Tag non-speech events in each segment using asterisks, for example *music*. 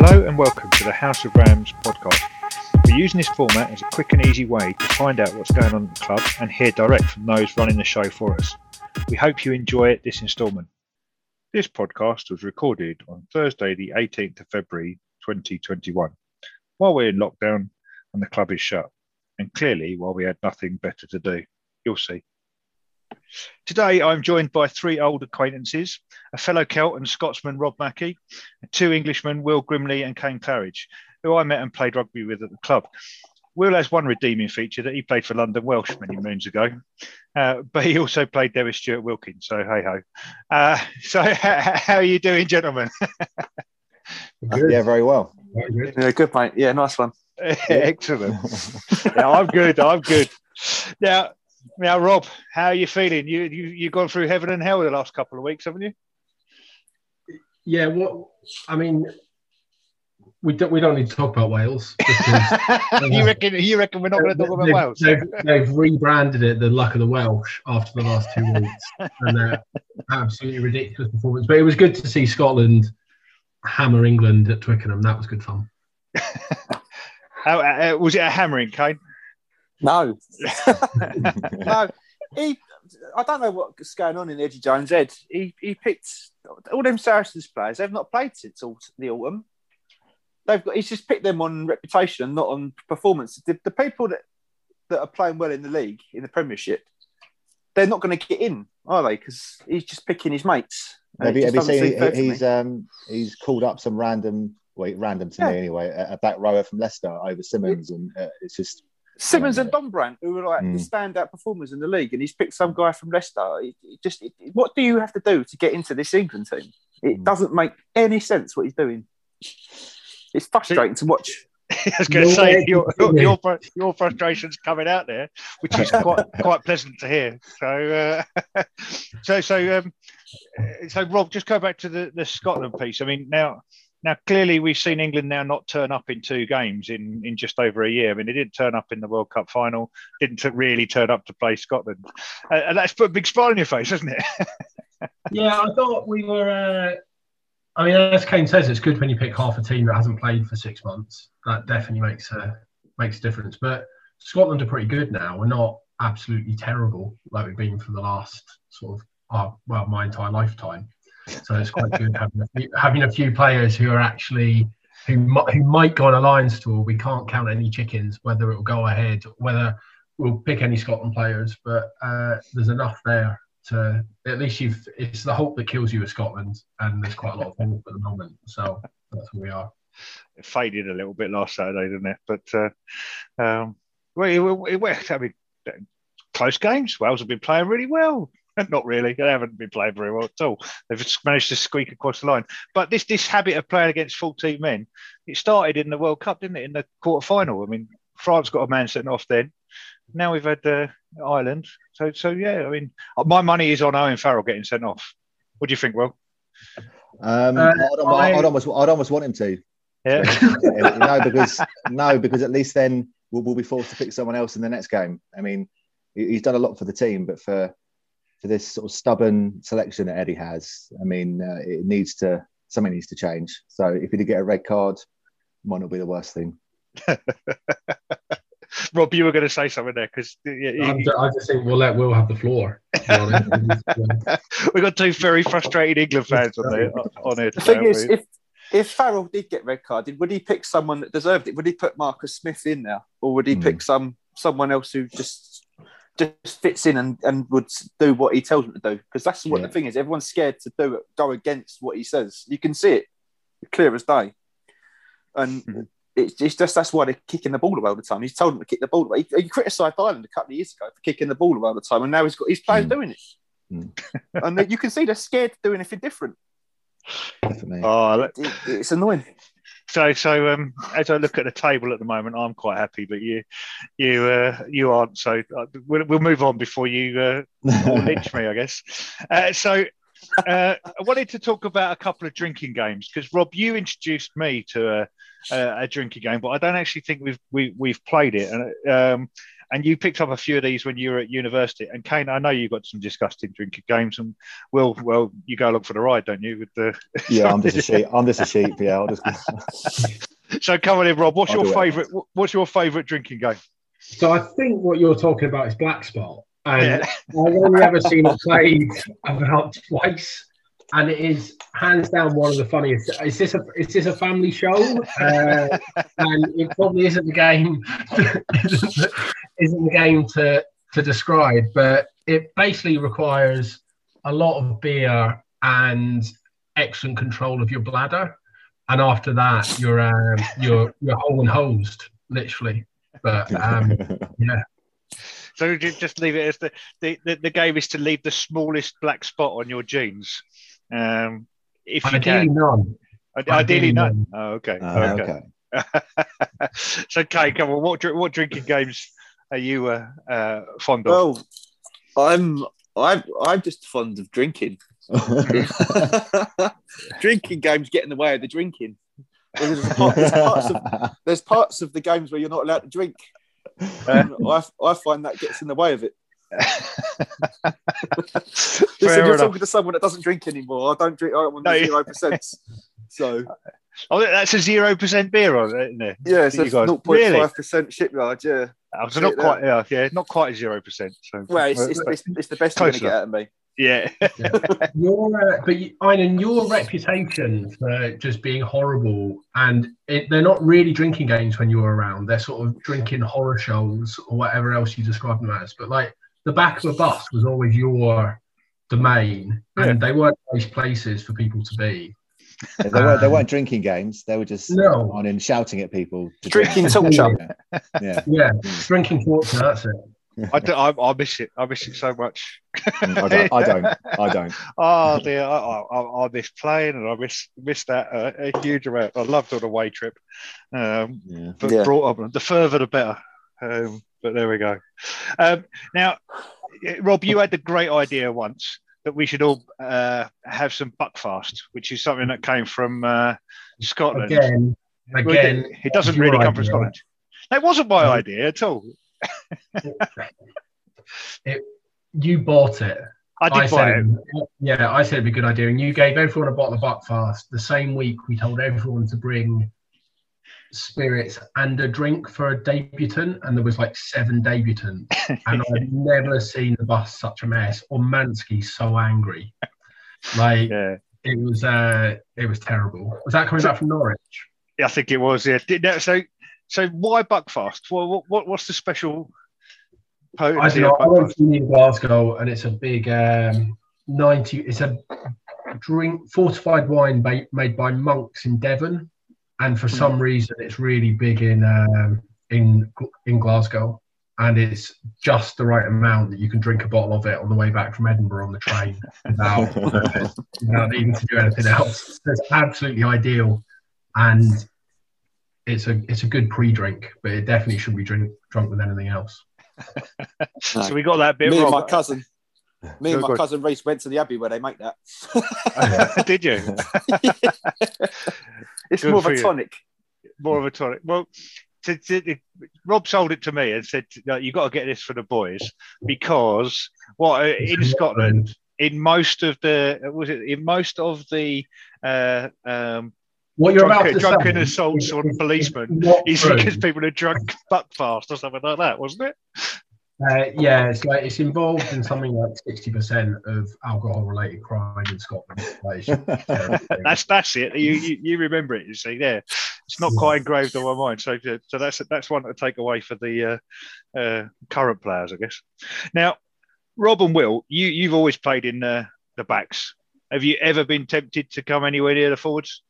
Hello and welcome to the House of Rams podcast. We're using this format as a quick and easy way to find out what's going on at the club and hear direct from those running the show for us. We hope you enjoy this instalment. This podcast was recorded on Thursday, the 18th of February 2021, while we're in lockdown and the club is shut, and clearly while we had nothing better to do. You'll see. Today, I'm joined by three old acquaintances a fellow Celt and Scotsman, Rob Mackey, and two Englishmen, Will Grimley and Kane Claridge, who I met and played rugby with at the club. Will has one redeeming feature that he played for London Welsh many moons ago, uh, but he also played there with Stuart Wilkins. So hey ho. Uh, *laughs* so *laughs* how are you doing, gentlemen? *laughs* yeah, very well. Very good. Yeah, good, mate. Yeah, nice one. Excellent. yeah, I'm good. I'm good. Now, now, Rob, how are you feeling? You you you've gone through heaven and hell the last couple of weeks, haven't you? Yeah. What I mean, we don't we don't need to talk about Wales. Because, *laughs* you reckon you reckon we're not going to talk about they've, Wales? They've, they've, rebranded it the luck of the Welsh after the last two weeks, and uh, absolutely ridiculous performance. But it was good to see Scotland hammer England at Twickenham. That was good fun. How, *laughs* uh, was it a hammering, Kane? No, *laughs* no. He, I don't know what's going on in Eddie Jones' head. He he picked all them Saracens players. They've not played since the autumn. They've got. He's just picked them on reputation, and not on performance. The, the people that that are playing well in the league in the Premiership, they're not going to get in, are they? Because he's just picking his mates. Have you, have you seen he, he's um he's called up some random wait random to yeah. me anyway a, back rower from Leicester over Simmonds and uh, it's just Simmonds and Dombrandt, who were like mm. the standout performers in the league, and he's picked some guy from Leicester. It, it just, it, what do you have to do to get into this England team? It mm. doesn't make any sense what he's doing. It's frustrating to watch. *laughs* I was going to say your, your, *laughs* your frustrations coming out there, which is quite *laughs* quite pleasant to hear. So uh, so so um, so Rob, just go back to the, the Scotland piece. I mean, now now, clearly, we've seen England now not turn up in two games in, in just over a year. I mean, they didn't turn up in the World Cup final, didn't really turn up to play Scotland. Uh, and that's put a big smile on your face, hasn't it? *laughs* yeah, I thought we were. Uh, I mean, as Kane says, it's good when you pick half a team that hasn't played for six months. That definitely makes a, makes a difference. But Scotland are pretty good now. We're not absolutely terrible like we've been for the last sort of, uh, well, my entire lifetime. So it's quite good having a, few, having a few players who are actually who might, who might go on a Lions tour. We can't count any chickens whether it will go ahead, whether we'll pick any Scotland players, but uh, there's enough there to at least you've. It's the hope that kills you with Scotland, and there's quite a lot of hope at the moment. So that's where we are. It faded a little bit last Saturday, didn't it? But uh, um, well, it, it, I mean, close games. Wales have been playing really well. *laughs* not really. They haven't been playing very well at all. They've just managed to squeak across the line. But this this habit of playing against 14 men, it started in the World Cup, didn't it? In the quarter final. I mean, France got a man sent off then. Now we've had uh, Ireland. So so yeah. I mean, my money is on Owen Farrell getting sent off. What do you think, Will? Um, uh, I'd, I, I'd, almost I'd almost want him to. Yeah. *laughs* no, because no, because at least then we'll, we'll be forced to pick someone else in the next game. I mean, he's done a lot for the team, but for for this sort of stubborn selection that Eddie has, I mean, uh, it needs to something needs to change. So if he did get a red card, might not be the worst thing. *laughs* Rob, you were going to say something there because yeah, I just think we'll let Will have the floor. *laughs* *laughs* We've got two very frustrated England fans on, the, on it. The thing is, if if Farrell did get red carded, would he pick someone that deserved it? Would he put Marcus Smith in there, or would he mm. pick some someone else who just just fits in and, and would do what he tells him to do. Because that's what yeah. the thing is. Everyone's scared to do it, go against what he says. You can see it clear as day. And mm-hmm. it's, it's, just that's why they're kicking the ball away all the time. He's told them to kick the ball away. He, he criticised Ireland a couple of years ago for kicking the ball away all the time, and now he's got his players mm. doing it. Mm. *laughs* and you can see they're scared to do anything different. Definitely. Oh, it, it, it's annoying. So, so um, as I look at the table at the moment, I'm quite happy, but you, you, uh, you aren't. So uh, we'll, we'll move on before you uh, *laughs* lynch me, I guess. Uh, so uh, I wanted to talk about a couple of drinking games because Rob, you introduced me to a, a, a, drinking game, but I don't actually think we've we, have we have played it. And um, and you picked up a few of these when you were at university. And Kane, I know you've got some disgusting drinking games, and Will, well, you go along for the ride, don't you? With the *laughs* yeah, I'm just a sheep. I'm just a sheep. Yeah, I'll just. *laughs* *laughs* so come on in, Rob. What's I'll your do it. favourite? What's your favourite drinking game? So I think what you're talking about is Black Spot. And Yeah. I've only ever seen it played about twice. And it is hands down one of the funniest. Is this a is this a family show? Uh, and it probably isn't the game isn't, the, isn't the game to to describe, but it basically requires a lot of beer and excellent control of your bladder. And after that, you're um, you're you're whole and hosed, literally. But um, *laughs* yeah, So you just leave it as the, the, the, the game is to leave the smallest black spot on your jeans. Um, if you ideally can. none. Ideally, ideally none. none. Oh, okay. Ah, okay. okay. *laughs* so, Kate, come on. What, what drinking games are you uh, uh, fond of? Well, I'm I'm I'm just fond of drinking. *laughs* *laughs* drinking games get in the way of the drinking. There's, part- there's parts of, there's parts of the games where you're not allowed to drink. And *laughs* I, I find that gets in the way of it. Listen, you're enough. talking to someone that doesn't drink anymore. I don't drink. I'm on No, you- zero percent. So Oh, that's a zero percent beer on it, isn't it? yeah, so You it's guys- 0.5 percent shipyard. Yeah. Oh, so not quite. Yeah, yeah, not quite a zero percent. So Well, it's, it's, it's, it's the best you're going to get out of me. yeah. *laughs* Your, uh, but you- Einan, your reputation for just being horrible, and it, they're not really drinking games when you're around. They're sort of drinking horror shows or whatever else you describe them as. But like the back of a bus was always your domain, and they weren't nice places for people to be. They, weren't, they weren't drinking games. They were just No. on and shouting at people. to. Drinking talk show. Yeah, Yeah, drinking torture. That's it. I, do, I, I miss it. I miss it so much. I don't. I don't. I don't. *laughs* Oh dear, I, I, I miss playing and I miss miss that uh, a huge amount. I loved on the way trip. Um, Yeah. but Yeah. brought up the further the better. Um, but there we go. Um, now, Rob, you had the great idea once that we should all uh, have some buckfast, which is something that came from uh, Scotland. Again, again. it, doesn't really come from. Scotland. That wasn't my idea at all. *laughs* it, you bought it. I did buy said, it. Yeah, I said it'd be a good idea. And you gave everyone a bottle of Buckfast. The same week, we told everyone to bring spirits and a drink for a debutant. And there was like seven debutants. *laughs* and I've never seen the bus such a mess or Mansky so angry. Like, Yeah. it was uh, it was terrible. Was that coming back from Norwich? Yeah, I think it was. Yeah. So, so why Buckfast? Well, what, what, what's the special I don't know. I went to in Glasgow, and it's a big um, ninety. It's a drink fortified wine made by monks in Devon, and for some reason, it's really big in um, in in Glasgow, and it's just the right amount that you can drink a bottle of it on the way back from Edinburgh on the train without *laughs* *laughs* without needing to do anything else. *laughs* It's absolutely ideal, and it's a it's a good pre-drink, but it definitely shouldn't be drink drunk with anything else. So we got that bit Me and my cousin. Me and my on. cousin Reese went to the Abbey where they make that. Did you? It's Good more of for a you. tonic. More of a tonic. Well, to, to, Rob sold it to me and said, no, "You got to get this for the boys because what uh, in Scotland, in most of the was it in most of the uh, um, What you're about drunken, to drunken say assaults on policemen is because people are drunk buckfast or something like that, wasn't it? Uh, yeah, it's like it's involved in something like sixty percent of alcohol-related crime in Scotland. Like, it's just *laughs* terrible. That's that's it. You, you you remember it. You see, there. It's not quite engraved on my mind. So so that's that's one to take away for the uh, uh, current players, I guess. Now, Rob and Will, you you've always played in uh, the backs. Have you ever been tempted to come anywhere near the forwards?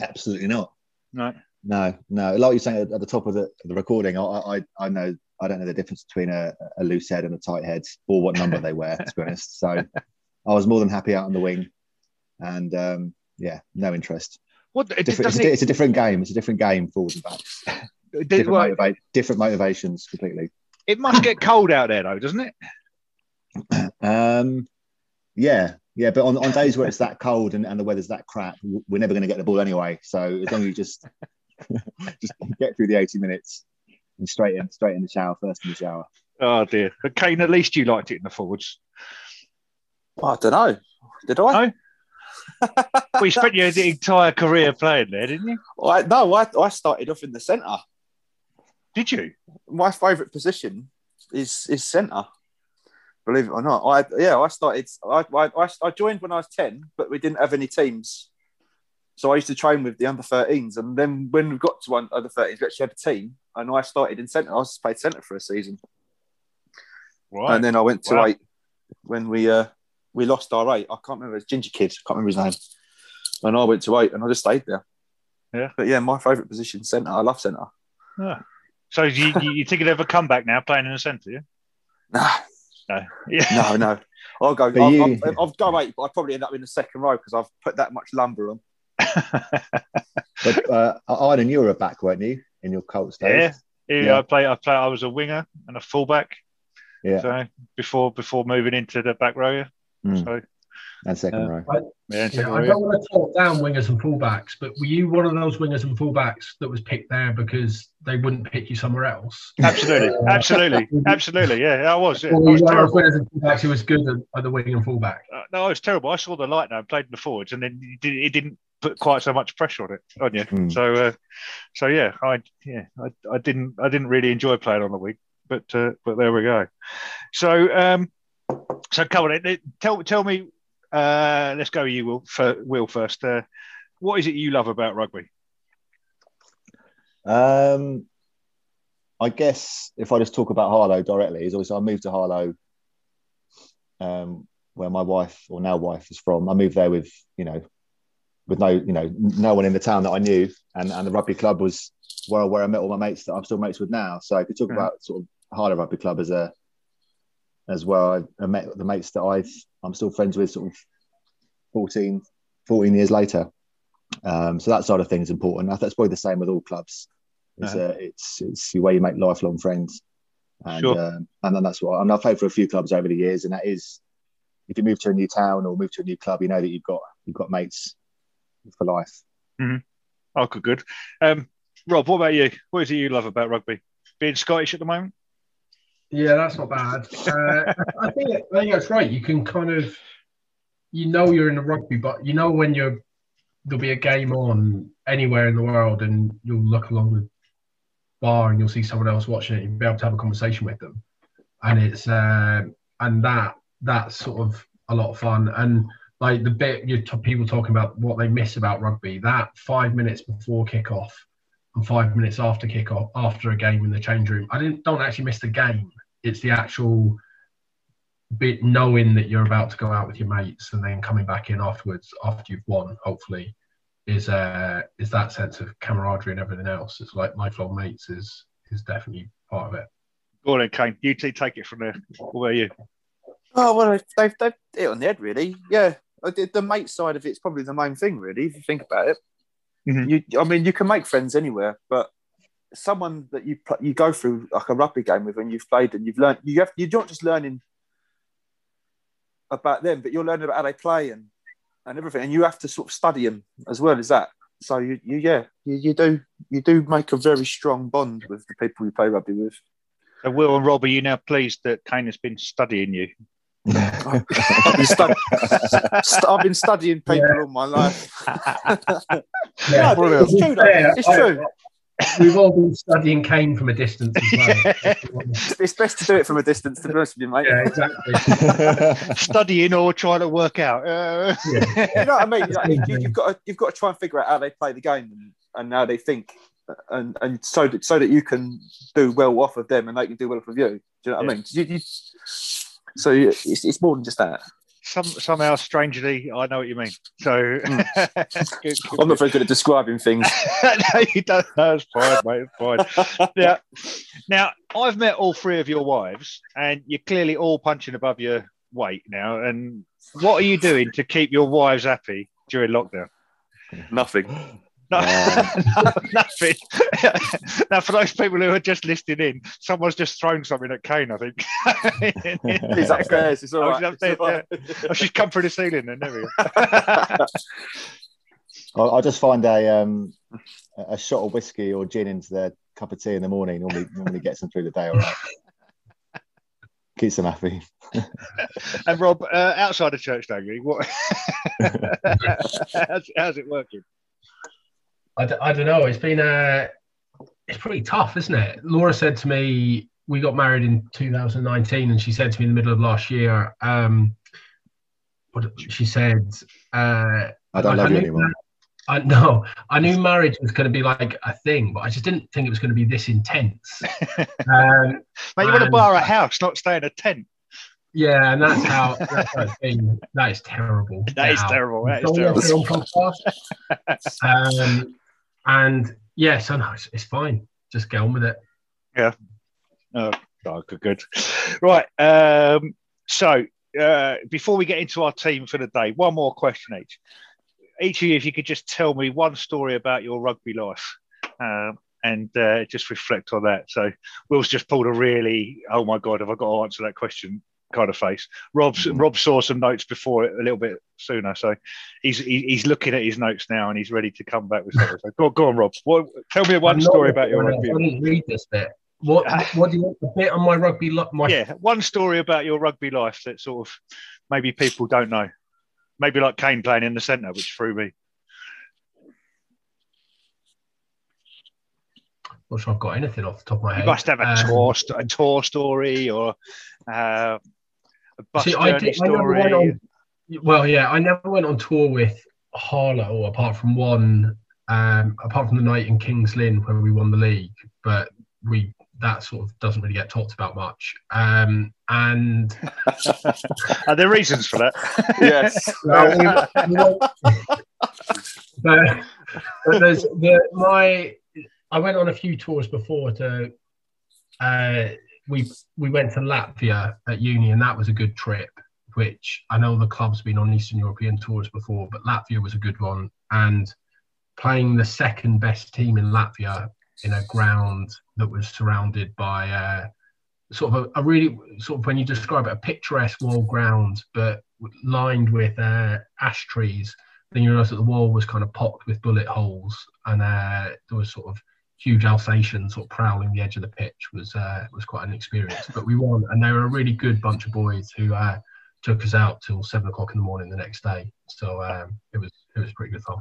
Absolutely not. No. No, no. Like you're saying at the top of the, the recording, I, I, I know I don't know the difference between a, a loose head and a tight head, or what number they wear. To be *laughs* honest, so I was more than happy out on the wing, and um, yeah, no interest. What it, it's, it, it's a different game. It's a different game, forwards and backs. *laughs* Different, well, motiva- different motivations completely. it must get cold out there though, doesn't it? *clears throat* Um, yeah, yeah, but on, on days where it's that cold and, and the weather's that crap, we're never going to get the ball anyway. So as long as you just *laughs* just get through the 80 minutes, and straight in, straight in the shower, first in the shower. Oh dear. But Kane, at least you liked it in the forwards. I don't know. Did I? No? *laughs* well, you spent your entire career playing there, didn't you? I no, I, I started off in the centre. Did you? My favourite position is is centre. Believe it or not, I yeah, I started. I, I I joined when I was ten, but we didn't have any teams, so I used to train with the under 13s. And then when we got to one under 13s, we actually had a team, and I started in centre. I was played centre for a season, Right. and then I went to Wow. eight when we uh we lost our eight. I can't remember his ginger kid. I can't remember his name. And I went to eight, and I just stayed there. Yeah. but yeah, my favourite position centre. I love centre. Ah. So you, you, you think you'd ever come back now playing in the centre, yeah? Nah, No. *laughs* Yeah. no, no. I'll go. I'll, you- I'll, I'll go eight, but I'd probably end up in the second row because I've put that much lumber on. *laughs* But uh, Iron, you were a back, weren't you, in your Colts days? Yeah. Yeah, Yeah. I play. I play. I was a winger and a fullback. Yeah, So before before moving into the back row, yeah. Mm. So and second Uh, row. yeah, Yeah, second I row, don't want to talk down wingers and fullbacks, but were you one of those wingers and fullbacks that was picked there because they wouldn't pick you somewhere else? *laughs* *laughs* yeah. absolutely, absolutely, absolutely. Yeah, I was. Yeah. I Or were was one terrible. wingers and fullbacks who was good at, at the wing and fullback? Uh, no, I was terrible. I saw the light now and played in the forwards, and then it, did, it didn't put quite so much pressure on it on you. Mm. So, uh, so yeah, I yeah, I, I didn't I didn't really enjoy playing on the wing, but uh, but there we go. So um, so come on, then, tell tell me. Uh, let's go, with you Will. For, Will first. Uh, what is it you love about rugby? Um, I guess if I just talk about Harlow directly, is obviously I moved to Harlow, um, where my wife or now wife is from. I moved there with you know, with no you know no one in the town that I knew, and and the rugby club was where where I met all my mates that I'm still mates with now. So if you talk Mhm. about sort of Harlow Rugby Club as a as where I, I met the mates that I've I'm still friends with sort of 14, 14 years later. Um, so that side of things is important. I think that's probably the same with all clubs. It's, uh, it's it's where you make lifelong friends, and Sure. um, and then that's what. I mean, I've played for a few clubs over the years, and that is if you move to a new town or move to a new club, you know that you've got you've got mates for life. Oh, good, good. Um, Rob, what about you? What is it you love about rugby? Being Scottish at the moment? Yeah, that's not bad. Uh, I think I think that's right. You can kind of, you know, you're in the rugby, but you know when you're there'll be a game on anywhere in the world, and you'll look along the bar and you'll see someone else watching it. You'll be able to have a conversation with them, and it's uh, and that that's sort of a lot of fun. And like the bit you t- people talking about what they miss about rugby, that five minutes before kickoff and five minutes after kickoff after a game in the change room. I didn't don't actually miss the game. It's the actual bit knowing that you're about to go out with your mates and then coming back in afterwards after you've won, hopefully, is uh is that sense of camaraderie and everything else. It's like lifelong mates is is definitely part of it. Go on then, Kane. You two take it from there. where are you? Oh well, they've they've hit on the head, really. Yeah, I did- the mate side of it's probably the main thing, really. If you think about it, Mhm. you I mean, you can make friends anywhere, but someone that you pl- you go through like a rugby game with, and you've played and you've learned, you have you're not just learning about them, but you're learning about how they play and and everything, and you have to sort of study them as well as that. So you, you yeah, you, you do you do make a very strong bond with the people you play rugby with. So Will and Rob, are you now pleased that Kane has been studying you? I've been, stu- st- I've been studying people all my life. Yeah, No, it's true. though. fair. It's I- We've all been studying Kane from a distance as well. *laughs* It's best to do it from a distance, to be honest with you, mate. yeah, exactly. *laughs* *laughs* studying or trying to work out? Uh, Yeah. You know what I mean? Like, you, have got to, you've got to try and figure out how they play the game and, and how they think, and and so that so that you can do well off of them and they can do well off of you. Do you know what I mean? You, you, so it's, it's more than just that. some somehow strangely, I know what you mean. So hmm. *laughs* Good, good, I'm not very good at describing things. *laughs* no, you don't. No, it's fine, mate. It's fine. *laughs* Now, now, I've met all three of your wives, and you're clearly all punching above your weight now. And what are you doing to keep your wives happy during lockdown? Nothing. *gasps* No, *laughs* no, nothing. *laughs* now, for those people who are just listening in, someone's just thrown something at Kane. I think. *laughs* He's upstairs. It's all Oh, right. he's upstairs, It's all right. oh, she's come through the ceiling. Then there we go. I, I just find a um, a shot of whiskey or gin into their cup of tea in the morning normally normally gets them through the day. All right. Keeps them happy. and Rob, uh, outside of church daily, what? how's, how's, it working? I d- I don't know. It's been a, it's pretty tough, isn't it? Laura said to me, we got married in 2019, and she said to me in the middle of last year, um, what she said, uh, I don't love I you anymore. I know I knew marriage was going to be like a thing, but I just didn't think it was going to be this intense. *laughs* Um, Mate, you want to buy a house, not stay in a tent. Yeah, and that's how that's how it's been. That is terrible. *laughs* That is terrible. That is terrible. *laughs* um, and yeah, so no, it's, it's, fine. Just get on with it. Yeah. Oh, good, good. Right. Um, so uh, before we get into our team for the day, one more question each each of you, if you could just tell me one story about your rugby life. Um, and uh, just reflect on that. So Will's just pulled a really, oh my god, have I got to answer that question? Kind of face. Rob's mm. Rob saw some notes before it a little bit sooner, so he's he, he's looking at his notes now and he's ready to come back with something. So go, go on, Rob. What, tell me one story about your rugby. I didn't read this bit. What *laughs* what do you want the bit on my rugby life? Yeah, one story about your rugby life that sort of maybe people don't know. Maybe like Kane playing in the centre, which threw me. Not sure I've got anything off the top of my head. You must have a um, tour, a tour story or uh, a bus see, journey did, story. On, well, yeah, I never went on tour with Harlow, apart from one, um, apart from the night in Kings Lynn where we won the league. But we that sort of doesn't really get talked about much. Um, and *laughs* are there reasons for that? yes. *laughs* *laughs* but, but, there's the, my. I went on a few tours before to. Uh, we we went to Latvia at uni, and that was a good trip. Which I know the club's been on Eastern European tours before, but Latvia was a good one. And playing the second best team in Latvia in a ground that was surrounded by uh, sort of a, a, really sort of when you describe it a picturesque wall ground, but lined with uh, ash trees. Then you realise that the wall was kind of pocked with bullet holes, and uh, there was sort of huge Alsatians sort of prowling the edge of the pitch. was uh, was quite an experience. But we won, and they were a really good bunch of boys who uh, took us out till seven o'clock in the morning the next day. So um, it was it was pretty good fun.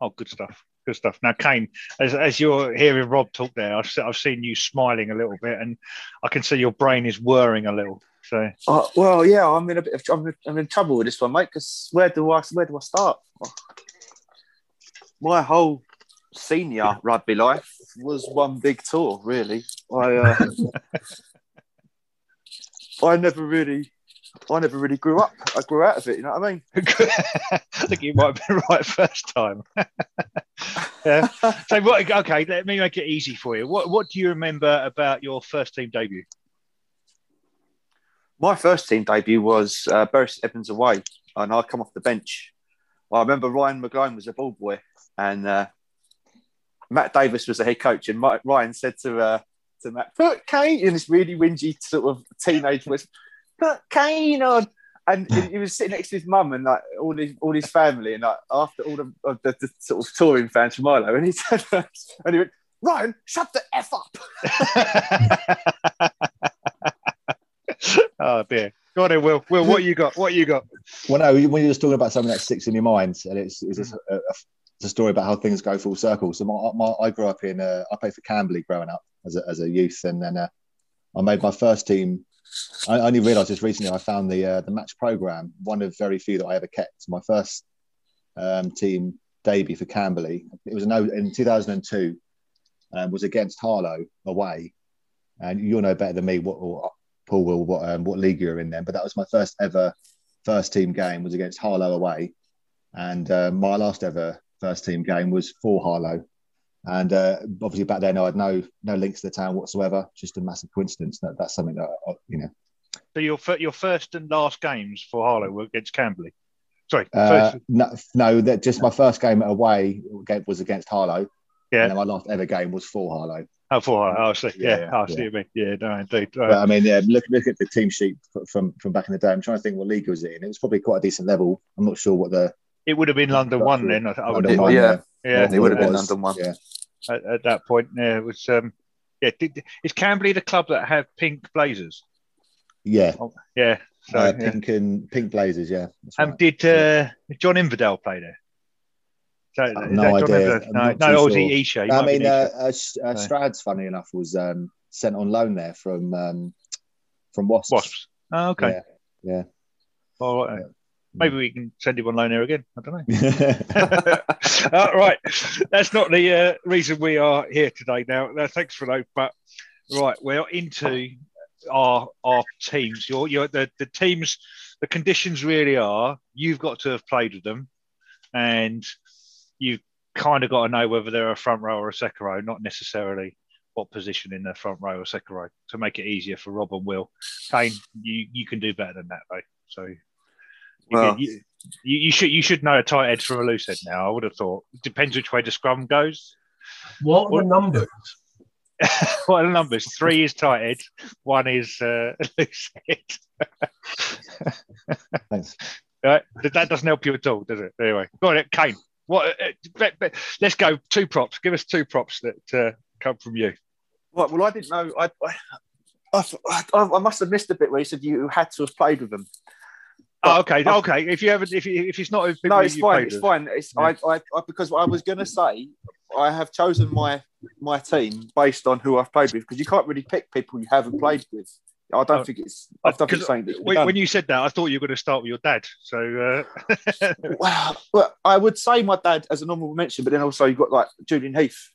Oh, good stuff good stuff. Now, Kane, as, as you're hearing Rob talk there, I've, I've seen you smiling a little bit, and I can see your brain is whirring a little. So, uh, well, yeah, I'm in a bit of I'm, I'm in trouble with this one, mate. Because where do I where do I start? My whole senior rugby life was one big tour, really. I uh, *laughs* I never really I never really grew up. I grew out of it. You know what I mean? *laughs* I think you might have been right first time. *laughs* yeah. So what? Okay, let me make it easy for you. What What do you remember about your first team debut? My first team debut was uh, St Edmunds away, and I come off the bench. I remember Ryan McGlone was a ball boy, and uh, Matt Davis was the head coach. And Ryan said to uh, to Matt, "Put Kane in this really whingy sort of teenage voice." put Kane on. And he was sitting next to his mum and like all his all his family, and like after all the, the, the sort of touring fans from Milo, and he said, *laughs* and he went, Ryan, shut the f up. *laughs* oh dear. Go on, then, Will. Will, what you got? What you got? Well, no, when you're just talking about something that sticks in your mind, and it's, it's, a, a, it's a story about how things go full circle. So, my, my, I grew up in, uh, I played for Camberley growing up as a, as a youth, and then uh, I made my first team I only realised this recently. I found the uh, the match program, one of very few that I ever kept. My first um, team debut for Camberley. It was in, in 2002. Um, was against Harlow away, and you'll know better than me what or Paul will what um, what league you're in then. But that was my first ever first team game was against Harlow away, and uh, my last ever first team game was for Harlow and uh, obviously back then I had no no links to the town whatsoever. Just a massive coincidence. That that's something that uh, you know. So your your first and last games for Harlow were against Camberley. Sorry, uh, no, no, that just my first game away was against Harlow. Yeah, and my last ever game was for Harlow. Oh, for Harlow. Oh, see. Yeah, yeah, I see yeah. Yeah, no, indeed. But, I mean, yeah, look, look at the team sheet from from back in the day. I'm trying to think what league was it in. It was probably quite a decent level. I'm not sure what the. It would have been London One then. I, would have. Yeah, yeah, it would have been London One. Yeah at, at that point. Yeah, it was. Um, Yeah, did, is Camberley the club that have pink blazers? Yeah, Yeah. So, uh, yeah. pink and pink blazers. Yeah, And right. did uh, John Inverdale play there? So, that no idea. No, no, too was he sure. Isha? I mean, an uh, uh, uh, Strads, funny enough, was um, sent on loan there from um, from Wasps. Wasps. Oh, okay. Yeah, yeah. All right. Maybe we can send him on loan there again. I don't know. *laughs* *laughs* Uh, right, that's not the uh, reason we are here today. Now, uh, thanks for that. But right, we're into our our teams. Your your the, the teams. The conditions really are you've got to have played with them, and you've kind of got to know whether they're a front row or a second row, not necessarily what position in the front row or second row to make it easier for Rob and Will. Kane, you you can do better than that though. So Well- can- you, you, you should you should know a tight head from a loose head now. I would have thought. Depends which way the scrum goes. What are What- the numbers? *laughs* what are the numbers? Three is tight head, one is uh, *laughs* loose head. *laughs* Thanks. Right? That that doesn't help you at all, does it? Anyway, go on, Kane. What? Uh, bet- bet- let's go. Two props. Give us two props that uh, come from you. Right, well, I didn't know. I, I, I, I must have missed a bit where you said you had to have played with them. Oh, okay, I- okay. If you haven't, if you, if it's not, if No, it's fine. It's fine. It's Yeah. I, I, I because I was going to say I have chosen my my team based on who I've played with because you can't really pick people you haven't played with. I don't Oh. think it's. I don't think Because it's When, when you said that, I thought you were going to start with your dad. So uh, *laughs* Well, well, I would say my dad as a normal mention, but then also you've got like Julian Heath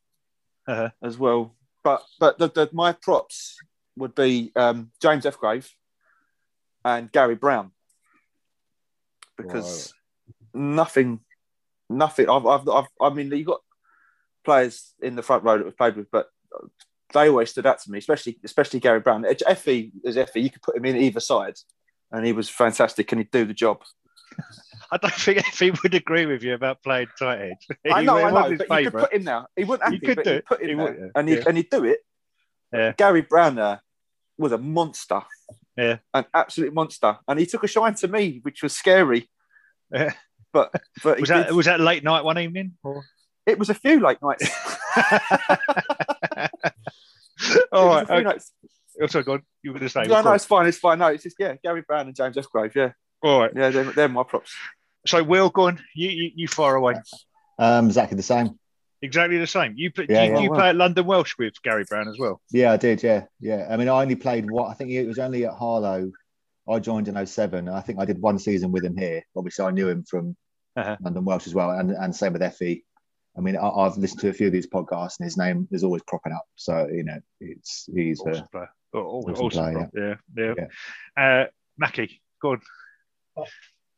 Uh-huh. as well. But but the, the, my props would be um, James F. Grave and Gary Brown because nothing, nothing. I've, I've, I've, I mean, you got players in the front row that we've played with, but they always stood out to me, especially especially Gary Brown. Effie is Effie. You could put him in either side, and he was fantastic, and he'd do the job. I don't think if he would agree with you about playing tight head. *laughs* I He- know, it I know, his but you could put him there. He wouldn't have You to, could but do put him He there, would, yeah. and he Yeah. and he'd do it. Yeah. Gary Brown uh, was a monster. Yeah. an absolute monster, and he took a shine to me, which was scary. Yeah. But but Was that did- was that late night one evening? Or? it was a few late nights. *laughs* All It was a few Okay. nights. Oh, sorry, go on. You were going to say. No, no, it's fine. It's fine. No, it's just yeah, Gary Brown and James F. Yeah, All right. yeah, they're, they're my props. So, Will, go on. You, you, you far away. Um, exactly the same. Exactly the same. You put, Yeah, you, yeah. you wow. play at London Welsh with Gary Brown as well. Yeah, I did. Yeah, yeah. I mean, I only played what I think it was only at Harlow. I joined in 07. I think I did one season with him here. Obviously, I knew him from Uh-huh. London Welsh as well, and and same with Effie. I mean, I, I've listened to a few of these podcasts, and his name is always cropping up. So you know, it's he's uh, Awesome player. Oh, awesome awesome, player, player. Yeah, yeah. Uh, Mackie, go on.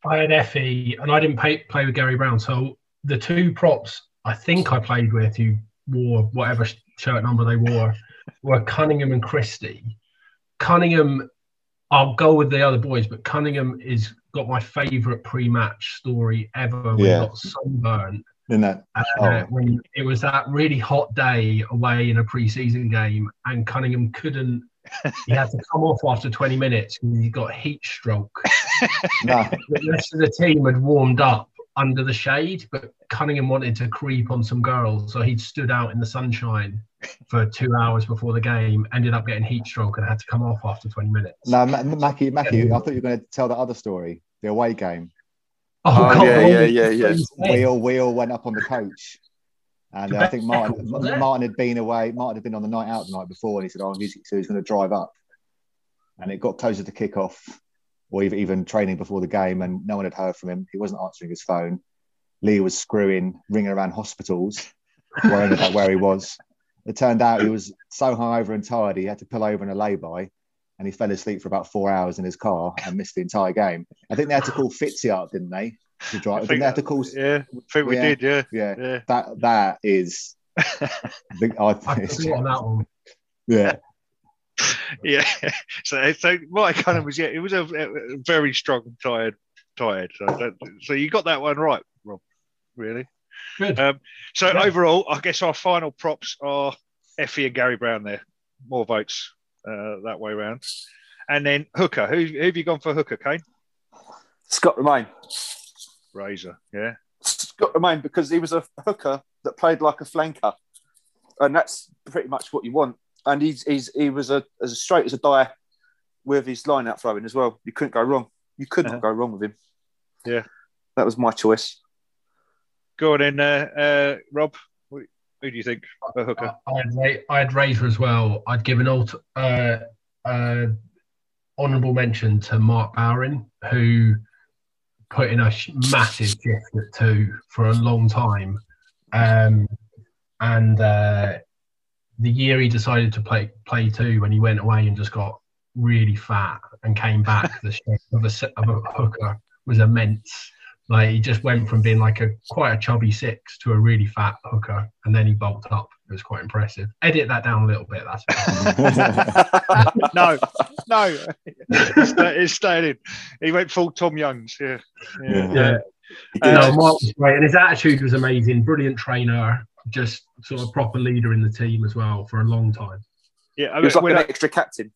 I had Effie, and I didn't pay, play with Gary Brown. So the two props I think I played with who wore whatever shirt number they wore were Cunningham and Christie. Cunningham, I'll go with the other boys, but Cunningham is got my favourite pre-match story ever. When Yeah. got sunburnt in that. uh, Oh. when it was that really hot day away in a pre-season game, and Cunningham couldn't. He had to come off after 20 minutes because he got heat stroke. *laughs* No, the rest of the team had warmed up under the shade, but Cunningham wanted to creep on some girls, so he'd stood out in the sunshine for two hours before the game. Ended up getting heat stroke and had to come off after 20 minutes. no, Ma- Mackie, Mackie. I thought you were going to tell the other story, the away game. Oh, God, yeah, yeah, yeah, yeah. We all we all went up on the coach, and uh, I think Martin Martin had been away. Martin had been on the night out the night before, and he said, "Oh, he's, so he's going to drive up." And it got closer to kick off, or even, even training before the game, and no one had heard from him. He wasn't answering his phone. Lee was screwing, ringing around hospitals, *laughs* worrying about where he was. It turned out he was so hungover and tired he had to pull over in a lay-by, and he fell asleep for about four hours in his car and missed the entire game. I think they had to call Fitzy up, didn't they? To I think they have to call? Yeah, I think we Yeah. did. Yeah, Yeah, yeah. that that is. *laughs* The, I I think *laughs* it's- forgot on that one. yeah, yeah. *laughs* So, so my kind of was yeah, it was a, a very strong, tired, tired. So, that, so you got that one right, Rob. Really. Good. Um, so Yeah. overall, I guess our final props are Effie and Gary Brown. There, more votes uh, that way round. And then hooker. Who, who have you gone for hooker, Kane? Scott Remain. Razor. Yeah. Scott Remain because he was a hooker that played like a flanker, and that's pretty much what you want. And he's he's he was a as straight as a die with his line out throwing as well. You couldn't go wrong. You could not Uh-huh. go wrong with him. Yeah. that was my choice. Go on in, uh, uh, Rob. Who who do you think for hooker? I had, Ra- I had Razor as well. I'd give an alt, uh, uh, honourable mention to Mark Bowering, who put in a massive shift at two for a long time. Um, and uh, the year he decided to play play two, when he went away and just got really fat and came back, the *laughs* shape of a, of a hooker was immense. Like he just went from being like a quite a chubby six to a really fat hooker, and then he bulked up. It was quite impressive. Edit that down a little bit. That's *laughs* no, no, it's, sta- it's staying in. He went full Tom Youngs. Yeah, yeah. yeah. Uh, no, Mark was great, and his attitude was amazing. Brilliant trainer, just sort of proper leader in the team as well for a long time. yeah. I He was mean, like an I- extra captain.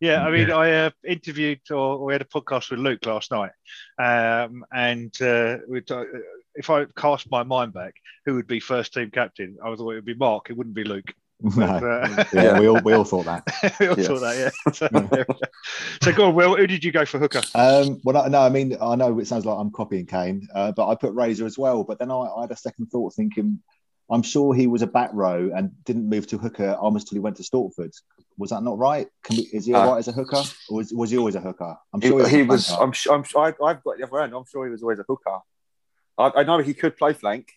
Yeah, I mean, Yeah. I uh, interviewed or we had a podcast with Luke last night, um, and uh, we ta- if I cast my mind back, who would be first team captain? I thought it would be Mark. It wouldn't be Luke. *laughs* But, no. uh, Yeah, we all we all thought that. *laughs* we all Yeah. thought that, yeah. So, *laughs* there we go. so go on, Will. Who did you go for hooker? Um, well, no, I mean, I know it sounds like I'm copying Kane, uh, but I put Razor as well. But then I, I had a second thought, thinking, I'm sure he was a back row and didn't move to hooker almost till he went to Stortford. Was that not right? Can we, is he all Uh, right as a hooker, or was, was he always a hooker? I'm He, sure he a was. I'm. su- I'm. su- I, I've got the other end. I'm sure he was always a hooker. I, I know he could play flank,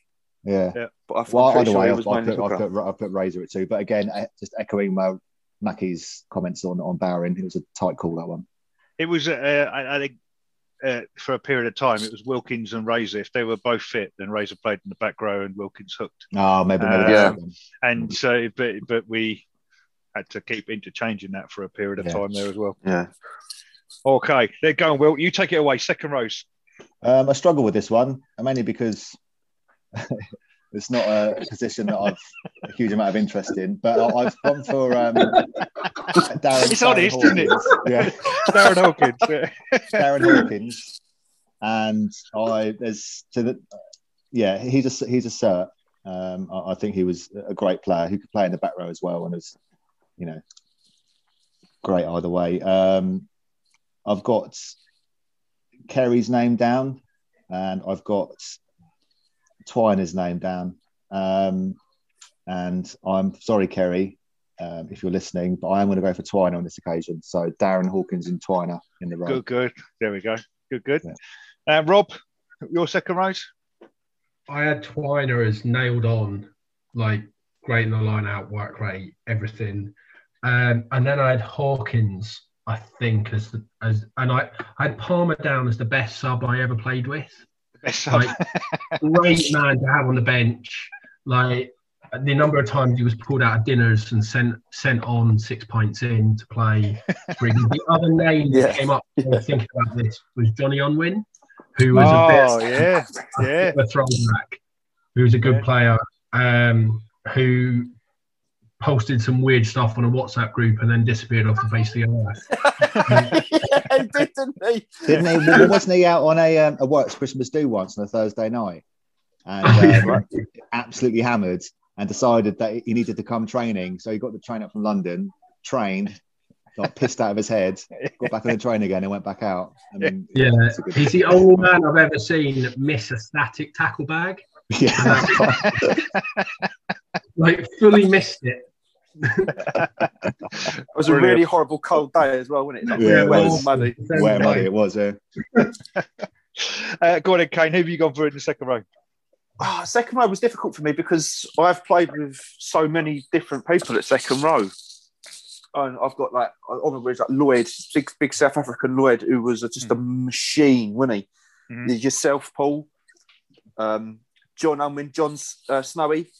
yeah. but I'm Well, pretty either sure way, he I've, was I've, put, I've, put, I've put Razor at two. But again, eh, just echoing my Mackie's comments on on Barron, it was a tight call that one. It was, uh, I, I think, uh, for a period of time, it was Wilkins and Razor. If they were both fit, then Razor played in the back row and Wilkins hooked. Oh, maybe, maybe Yeah. And so, but but we had to keep interchanging that for a period of Yeah. time there as well. Yeah. Okay, they're going. Will you take it away? Second rows. Um, I struggle with this one, mainly because *laughs* it's not a position that I've a huge amount of interest in. But I- I've gone for um, *laughs* Darren. It's Darren honest, isn't it? Yeah, Darren Hawkins. yeah. Darren Hawkins, and I there's so that yeah he's a he's a cert. Um, I, I think he was a great player who could play in the back row as well, and was you know great either way. Um, I've got Kerry's name down, and I've got Twiner's name down. Um, and I'm sorry, Kerry, um, if you're listening, but I am going to go for Twiner on this occasion. So Darren Hawkins and Twiner in the row. Good, good. There we go. Good, good. Yeah. Uh, Rob, your second rows. I had Twiner as nailed on, like great in the line out, work rate, everything. Um, and then I had Hawkins, I think, as the as and I, I had Palmer down as the best sub I ever played with. Best. Like *laughs* great man to have on the bench. Like the number of times he was pulled out of dinners and sent sent on six pints in to play. The other name Yeah. that came up when I was thinking about this was Johnny Unwin, who was oh a bit yeah, yeah. a throwback, who's a good Yeah. player, um, who posted some weird stuff on a WhatsApp group and then disappeared off the face of the earth. *laughs* yeah, didn't he? Didn't he? Well, Wasn't he out on a, um, a works Christmas do once on a Thursday night? And Oh, *laughs* yeah. um, absolutely hammered and decided that he needed to come training. So he got the train up from London, trained, got pissed out of his head, got back on the train again and went back out. I mean, Yeah, it's a he's the only man I've ever seen miss a static tackle bag. *laughs* yeah. Like fully missed it. *laughs* It was a really horrible cold day as well, wasn't it? Like, Yeah, it wet was. and muddy. Where money it was, yeah. *laughs* Uh, go on, then, Kane. Who have you gone for in the second row? Ah, second row was difficult for me because I've played with so many different people at second row. And I've got like honourable like Lloyd, big big South African Lloyd, who was just a machine, wasn't he? Mhm. Yourself, Paul, um, John Unwin, John uh, Snowy.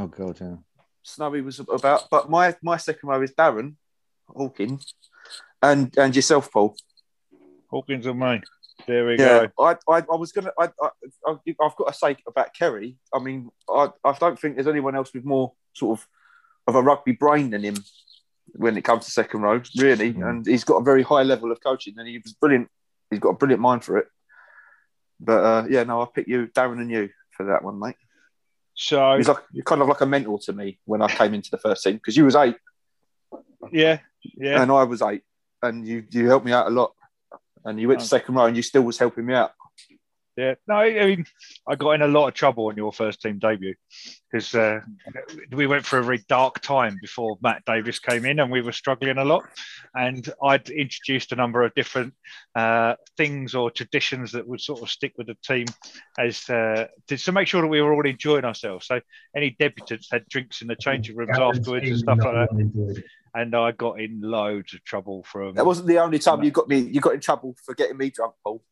Oh, God, yeah. Snowy was about, but my my second row is Darren Hawkins, and and yourself, Paul. Hawkins and me. There we Yeah, go. I, I, I was gonna. I, I, I, I've got to say about Kerry. I mean, I, I don't think there's anyone else with more sort of of a rugby brain than him when it comes to second row, really. Mm. And he's got a very high level of coaching, and he was brilliant. He's got a brilliant mind for it. But uh, yeah, no, I pick you, Darren, and you for that one, mate. So He's like you're kind of like a mentor to me when I came into the first team because you was eight Yeah, yeah. and I was eight, and you you helped me out a lot. And you went to Oh. second row, and you still was helping me out. Yeah, no, I mean, I got in a lot of trouble on your first team debut because uh, we went through a very dark time before Matt Davis came in, and we were struggling a lot. And I'd introduced a number of different uh, things or traditions that would sort of stick with the team as uh, to, to make sure that we were all enjoying ourselves. So any debutants had drinks in the changing rooms afterwards and stuff like that. And I got in loads of trouble from. That wasn't the only time you got me. You got in trouble for getting me drunk, Paul.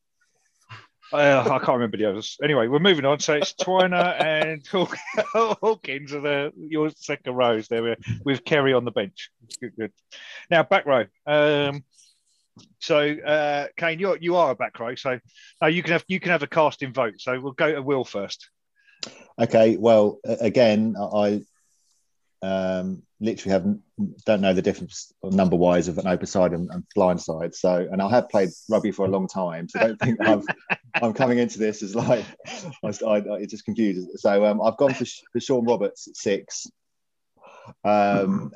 Uh, I can't remember the others. Anyway, we're moving on. So it's Twiner and Haw- *laughs* Hawkins are the your second rows there with, Kerry on the bench. Good, good. Now back row. Um, so uh, Kane, you you are a back row. So no, you can have you can have a casting vote. So we'll go to Will first. Okay, well, again, I um, literally haven't don't know the difference number wise of an open side and, and blind side. So, and I have played rugby for a long time, so I don't think I've, *laughs* I'm coming into this as like I, I, it just confuses. So, um, I've gone for, for Sean Roberts at six. Um,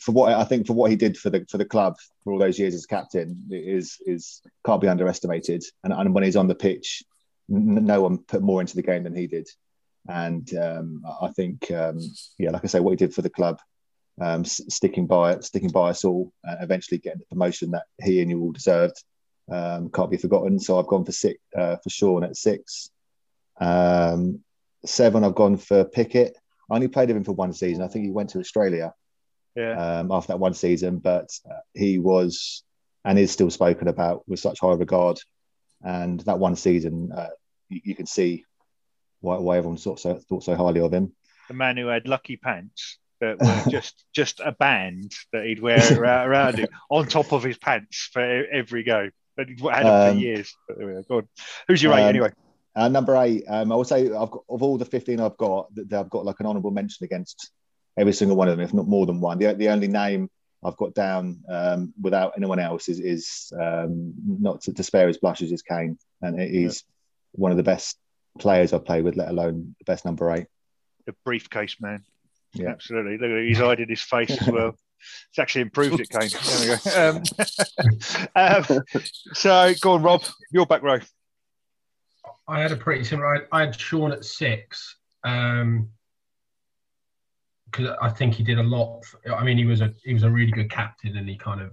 for what I think for what he did for the for the club for all those years as captain is is can't be underestimated. And, and when he's on the pitch, n- no one put more into the game than he did and um, I think um, yeah, like I say, what he did for the club, um, sticking by sticking by us all, and eventually getting the promotion that he and you all deserved, um, can't be forgotten. So I've gone for six uh, for Sean at six. Um, seven, I've gone for Pickett. I only played with him for one season. I think he went to Australia Yeah, um, after that one season, but uh, he was and is still spoken about with such high regard. And that one season, uh, you, you can see why, why everyone thought so, thought so highly of him. the man who had lucky pants that were *laughs* just just a band that he'd wear around, around him on top of his pants for every go. But he'd had them Um, for years. But there we go. Go on. Who's your eight Um, anyway? Uh, number eight, um, I would say I've got, of all the 15 I've got, that I've got like an honourable mention against every single one of them, if not more than one. The, the only name I've got down um, without anyone else is, is um, not to, to spare his blushes, is Kane. And he's one of the best players I've played with, let alone the best number eight. The briefcase man. Yeah. Absolutely. Look at it. He's hiding his face as well. It's actually improved it, Kane. There we go. Um, *laughs* um, so go on, Rob. Your back row. I had a pretty similar. I, I had Sean at six because I think he did a lot. I mean, he was a he was a really good captain, and he kind of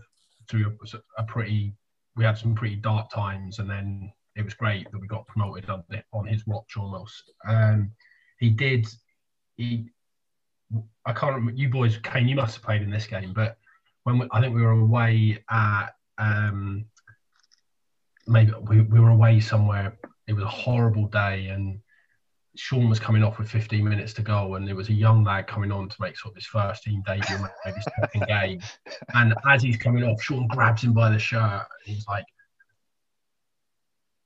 threw a, a pretty. We had some pretty dark times, and then it was great that we got promoted on, the- on his watch almost. Um, he did. He. I can't remember. You boys, Kane, you must have played in this game, but when we, I think we were away at. Um, maybe we, we were away somewhere it was a horrible day and Sean was coming off with 15 minutes to go and there was a young lad coming on to make sort of his first team debut maybe his second game and as he's coming off Sean grabs him by the shirt and he's like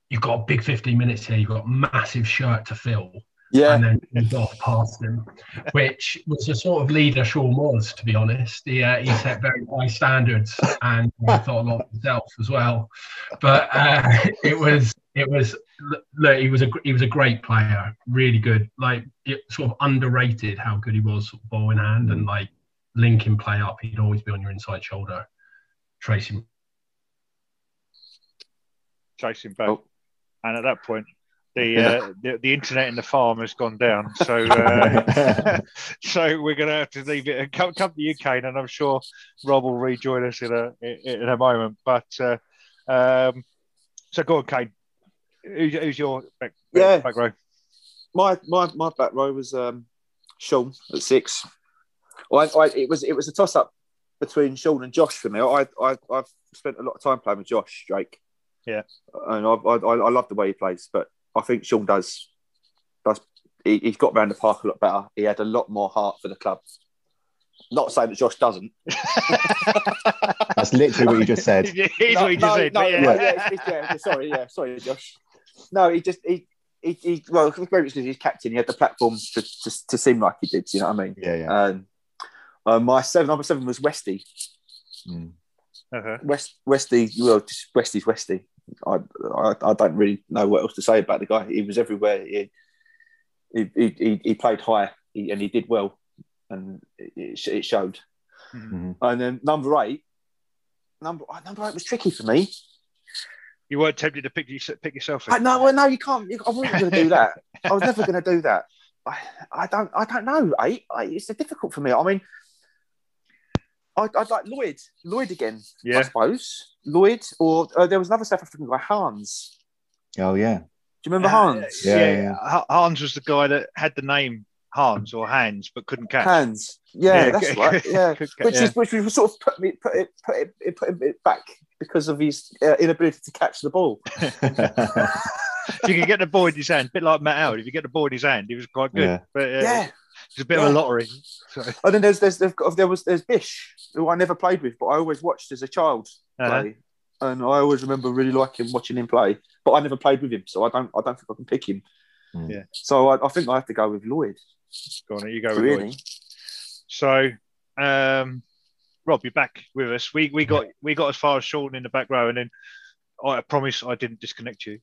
you've got a big 15 minutes here you've got a massive shirt to fill Yeah, and then moved off past him, which was the sort of leader Sean was, to be honest. He, uh, he set very high standards and *laughs* I thought a lot of himself as well. But uh, *laughs* it was, it was, look, he was a he was a great player, really good. Like it sort of underrated how good he was, sort of ball in hand and like linking play up. He'd always be on your inside shoulder, tracing. chasing back. Oh. And at that point, the, uh, the the internet in the farm has gone down. So uh, *laughs* *laughs* so we're going to have to leave it and come, come to you, Kane, and I'm sure Rob will rejoin us in a in, in a moment. But uh, um, so go on, Kane. Who's, who's your back, Yeah. back row? my my my back row was um, Sean at six. Well, I, I, it was it was a toss up between Sean and Josh for me. I, I I've spent a lot of time playing with Josh Drake. Yeah. and I I, I love the way he plays, but I think Sean does does he, he's got around the park a lot better. He had a lot more heart for the club. Not saying that Josh doesn't. *laughs* That's literally what you just said. *laughs* Here's no, what he just no, said. no, but yeah. yeah, it's- it's- yeah, sorry, yeah, sorry, Josh. No, he just he he, he well, very much because he's captain. He had the platform to, to to seem like he did. You know what I mean? Yeah, yeah. Um, uh, my seven number seven was Westy. Mm. Uh-huh. West Westy, well, just Westy's Westy. I, I I don't really know what else to say about the guy. He was everywhere. He he he, he played high he, and he did well, and it, it showed. Mhm. And then number eight, number oh, number eight was tricky for me. You weren't tempted to pick, you, pick yourself. I, no, well, no, you can't. You, I wasn't going to do that. I was never going to do that. I, I don't, I don't know. Eight, I, it's difficult for me. I mean, I, I'd like Lloyd, Lloyd again. Yeah. I suppose Lloyd, or uh, there was another South African guy, Hans. Oh yeah. Do you remember Hans? Yeah, yeah, yeah. Ha- Hans was the guy that had the name Hans or Hans, but couldn't catch. Hands. Yeah, Yeah, that's *laughs* right. Yeah, catch, which yeah. is which was sort of put me put it put it, it put it back because of his uh, inability to catch the ball. *laughs* if you could get the ball in his hand, a bit like Matt Howard, if you get the ball in his hand, he was quite good. Yeah. But uh, Yeah. It's a bit of a lottery. So, And then there's there's there's got- there was there's Bish who I never played with, but I always watched as a child uh, play, and I always remember really liking watching him play. But I never played with him, so I don't I don't think I can pick him. Mm. Yeah. So I, I think I have to go with Lloyd. go on, you go with Really? Lloyd. So, um, Rob, you're back with us. We we got we got as far as Sean in the back row, and then I promise I didn't disconnect you.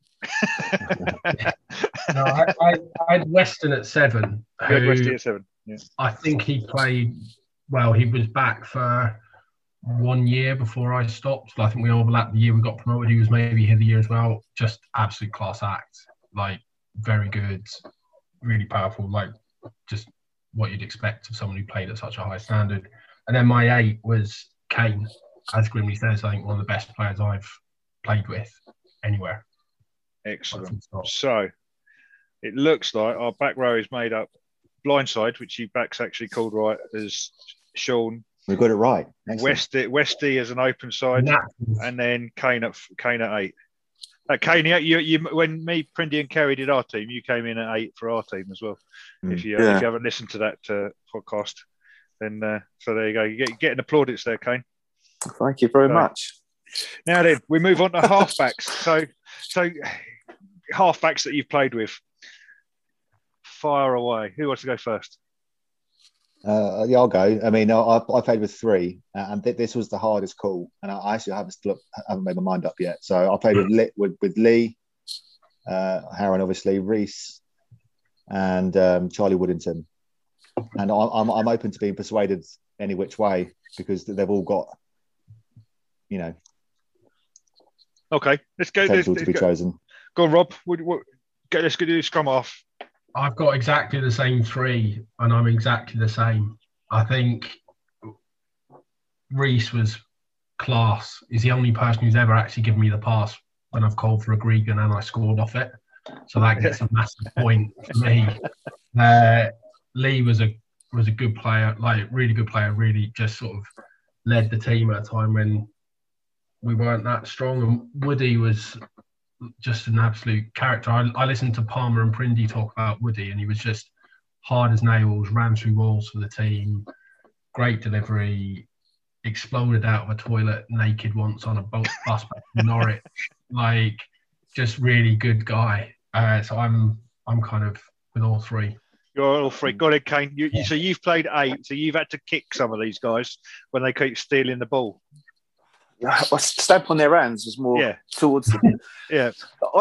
No, I, I, I had Weston at seven. Who Westy at seven. Yeah. I think he played well. He was back for one year before I stopped. I think we overlapped the year we got promoted. He was maybe here the year as well. Just absolute class act. Like very good, really powerful. Like just what you'd expect of someone who played at such a high standard. And then my eight was Kane. As Grimley says, I think one of the best players I've played with anywhere. Excellent. So it looks like our back row is made up blindside, which you back's actually called right as Sean, we got it right. Excellent. Westy, Westy as an open side, Naturals. and then Kane at Kane at eight. Uh, Kane, you, you, you, when me, Prindy, and Kerry did our team, you came in at eight for our team as well. Mm. If you uh, Yeah. if you haven't listened to that uh, podcast, then uh, so there you go. You get getting applaudits there, Kane. Thank you very So- much. Now then, we move on to halfbacks. So, so halfbacks that you've played with. Fire away. Who wants to go first? Uh, yeah, I'll go. I mean, I, I played with three, uh, and th- this was the hardest call. And I actually haven't still haven't made my mind up yet. So I played with Lee, with, with Lee, uh, Harron, obviously, Reese, and um, Charlie Woodington. And I, I'm I'm open to being persuaded any which way because they've all got, you know, Okay, let's go. Let's, potential to let's be go. chosen. go on, Rob. What, what, go, let's go do the scrum off. I've got exactly the same three, and I'm exactly the same. I think Reese was class. He's the only person who's ever actually given me the pass when I've called for a Gregan and I scored off it. So that *laughs* gets a massive point for me. Uh, Lee was a was a good player, like really good player. Really just sort of led the team at a time when we weren't that strong. And Woody was just an absolute character. I, I listened to Palmer and Prindy talk about Woody, and he was just hard as nails, ran through walls for the team, great delivery, exploded out of a toilet naked once on a bus back to Norwich. *laughs* Like, just really good guy. Uh, so I'm I'm kind of with all three. You're all three. Got it, Kane. You, you, so you've played eight. So you've had to kick some of these guys when they keep stealing the ball. A *laughs* stamp on their hands was more Yeah. towards them. *laughs* Yeah.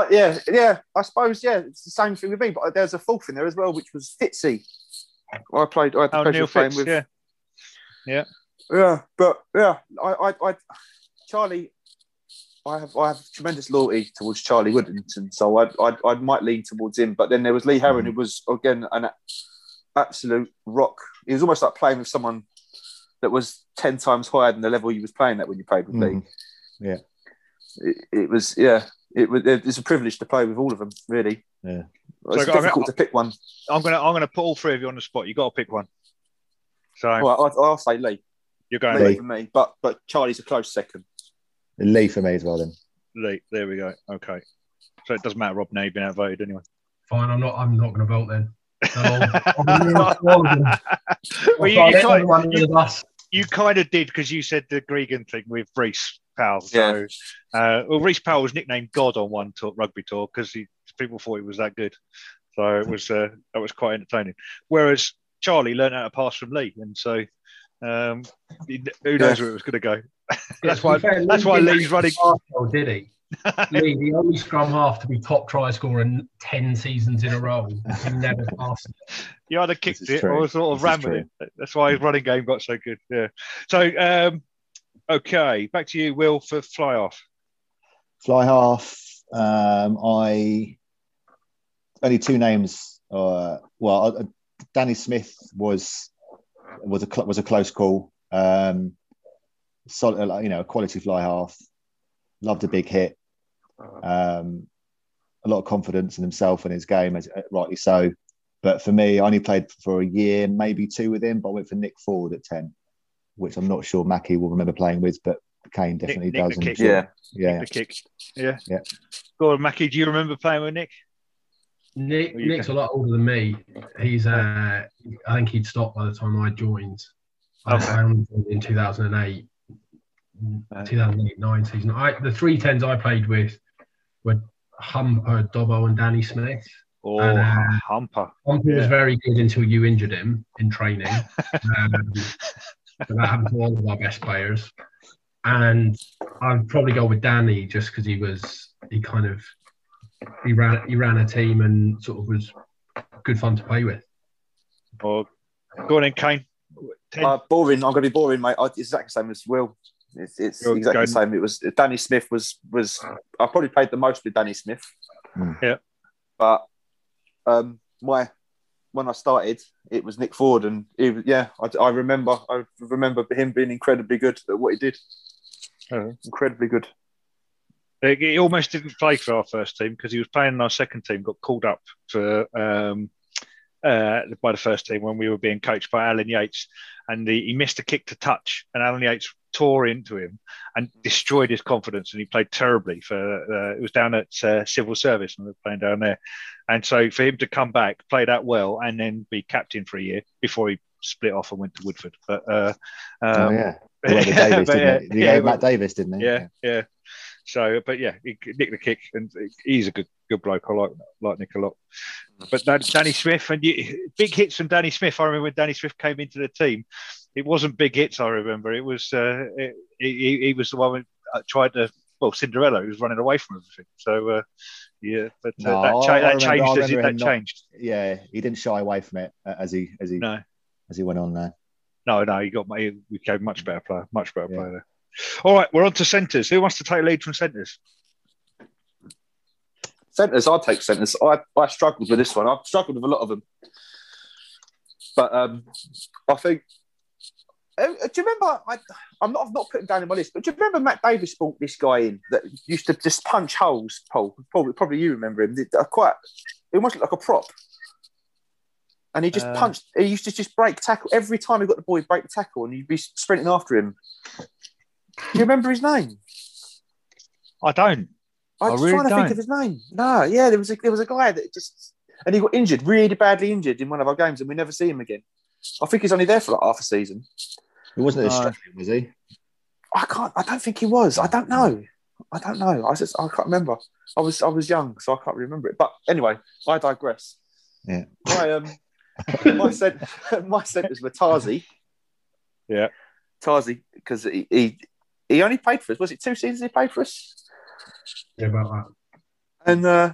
Yeah, yeah. I suppose yeah, it's the same thing with me. But there's a fourth in there as well, which was Fitzy. I played. I had the Oh, pleasure Neil of playing Fitz. with. Yeah. Yeah, but yeah, I, I, I, Charlie, I have, I have tremendous loyalty towards Charlie Woodington, so I, I, I might lean towards him. But then there was Lee Harron, hmm. who was again an absolute rock. He was almost like playing with someone that was ten times higher than the level you was playing at when you played with Mm. Lee. It, it was, yeah, it was. It's a privilege to play with all of them, really. Yeah. It's So I- difficult to pick one. I'm gonna I'm gonna put all three of you on the spot. You got to pick one. So Well, I, I'll say Lee, you're going Lee Lee. for me, but but Charlie's a close second. Lee for me as well. Then Lee. There we go. Okay. So it doesn't matter, Rob. Now you've been outvoted anyway. Fine, I'm not I'm not going to vote then. *laughs* I'll- I'll be near all of them. well, you, you, kind, everyone under the bus. you kind of did because you said the Gregan thing with Reese Powell. Yeah. Uh, well, Reese Powell was nicknamed God on one tour, rugby tour because people thought he was that good. So it was uh, that was quite entertaining. Whereas Charlie learned how to pass from Lee, and so um, who knows Yeah. where it was going *laughs* to go. That's why. fair, That's Lee why Lee's running. Arsenal, did he? Lee, the only scrum half to be top try scorer in 10 seasons in a row. He never *laughs* passed it. You either kicked is it true. or sort of This ran with it. That's why his running game got so good. Yeah. So, um, okay, back to you, Will, for fly off. Fly half. Um, I only two names. Uh, well, uh, Danny Smith was was a cl- was a close call. Um, solid, like, you know, a quality fly half. Loved a big hit. Um, a lot of confidence in himself and his game, as uh, rightly so. But for me, I only played for a year, maybe two with him. But I went for Nick Ford at ten, which I'm not sure Mackie will remember playing with, but Kane definitely Nick the does. and Kick. Jim- Yeah. yeah. The kick. Yeah. Yeah. Go on, Mackie. Do you remember playing with Nick? Nick, Nick's can- a lot older than me. He's, uh, I think he'd stopped by the time I joined. I, Okay. I only joined in 2008, Uh, 2008 9 season. I, the three tens I played with were Humper, Dobbo, and Danny Smith. Oh, And, uh, Humper. Humper was very good until you injured him in training. *laughs* Um, so that happened to all of our best players. And I'd probably go with Danny just because he was he kind of he ran he ran a team and sort of was good fun to play with. Or go on in, Kane. Uh, boring. I'm going to be boring, mate. I, it's exactly the same as Will. It's, it's You're exactly going- the same. It was Danny Smith was was I probably played the most with Danny Smith. Mm. Yeah. But um, my when I started, it was Nick Ford, and he was, yeah, I, I remember I remember him being incredibly good at what he did. Oh. Incredibly good. He he almost didn't play for our first team because he was playing in our second team. Got called up for um, uh, by the first team when we were being coached by Alan Yates, and the, he missed a kick to touch, and Alan Yates tore into him and destroyed his confidence, and he played terribly. For uh, it was down at uh, Civil Service, and we were playing down there, and so for him to come back, play that well, and then be captain for a year before he split off and went to Woodford. But uh, Oh um, yeah. He went with Davis, but didn't he? He yeah, gave well, Matt Davis, didn't he? yeah, yeah. So, but yeah, he nicked the kick, and he's a good, good bloke. I like like Nick a lot. But Dan, Danny Smith and you, big hits from Danny Smith. I remember when Danny Smith came into the team. It wasn't big hits. I remember it was uh, it, he, he was the one who uh, tried to well Cinderella. He was running away from everything. So uh, yeah, but uh, No, that, cha- I that remember- changed. As it, that not- changed. Yeah, he didn't shy away from it uh, as he as he No, as he went on there. no, no. He got he became much better player. Much better Yeah. player. All right, we're on to centres. Who wants to take lead from centres? Centres, I'll take centres. I, I struggled with this one. I've struggled with a lot of them. But um, I think. Uh, do you remember? I, I'm not. I've not put him down in my list. But do you remember Matt Davis brought this guy in that used to just punch holes? Paul, probably, probably you remember him. They're Quite. He almost looked like a prop. And he just Uh, punched. He used to just break tackle every time he got the ball. He'd break the tackle, and you'd be sprinting after him. Do you remember his name? I don't. I'm I just really trying to think don't. of his name. No, yeah, there was a there was a guy that just and he got injured, really badly injured in one of our games, and we never see him again. I think he's only there for like half a season. He wasn't No. Australian, was he? I can't. I don't think he was. I don't know. I don't know. I just I can't remember. I was I was young, so I can't remember it. But anyway, I digress. Yeah. My um *laughs* my cent *laughs* my centers were Tarzi. Yeah. Tarzi because he, he he only paid for us. Was it two seasons he played for us? Yeah, about that. And uh,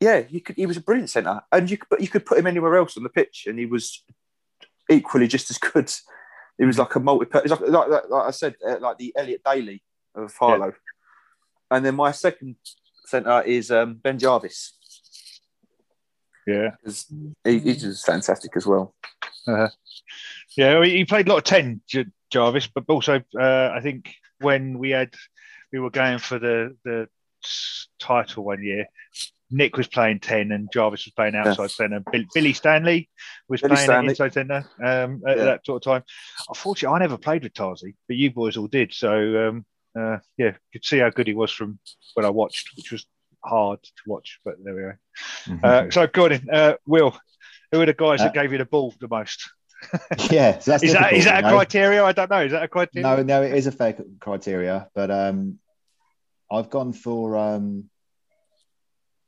yeah, you could. He was a brilliant centre, and you could, but you could put him anywhere else on the pitch, and he was equally just as good. He was like a multi. Like, like, like, I said, uh, like the Elliot Daly of Harlow. And then my second centre is um, Ben Jarvis. Yeah, He, he's just fantastic as well. Yeah, he played a lot of ten, J- Jarvis, but also uh, I think when we had we were going for the the title one year, Nick was playing ten and Jarvis was playing outside centre. Bill, Billy Stanley was Billy playing Stanley. inside centre um, at Yeah. that sort of time. Unfortunately, I never played with Tarzi, but you boys all did. So um, uh, yeah, could see how good he was from when I watched, which was hard to watch. But there we go. Mhm. Uh, so Gordon, uh, Will, who are the guys that Uh, gave you the ball the most? *laughs* yeah, so that's Is that is that a know? criteria? I don't know. Is that a criteria? No, no, it is a fair criteria, but um, I've gone for um,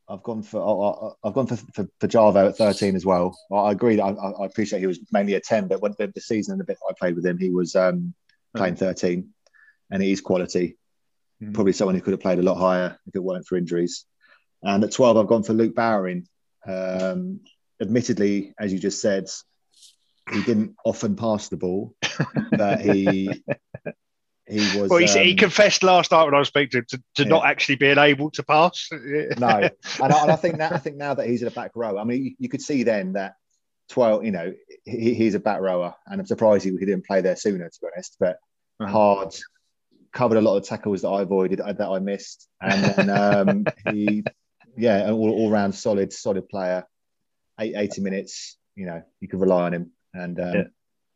I've gone for I- I- I've gone for, for, for Javo at thirteen as well. I agree that I, I appreciate he was mainly a ten, but when the, the season and the bit I played with him, he was um, playing thirteen, and he is quality. Mhm. Probably someone who could have played a lot higher if it weren't for injuries. And at 12, I've gone for Luke Bowering. Um, admittedly, as you just said, he didn't often pass the ball, but he *laughs* he was. Well, he, he um, confessed last night when I was speaking to him to, to Yeah. not actually being able to pass. *laughs* no, and I, and I think that I think now that he's in the back row, I mean, you, you could see then that twelve, you know, he, he's a back rower, and I'm surprised he, he didn't play there sooner, to be honest. But hard, covered a lot of tackles that I avoided uh, that I missed, and then um, *laughs* he, yeah, an all, all round solid, solid player. Eight, 80 minutes, you know, you could rely on him, and um,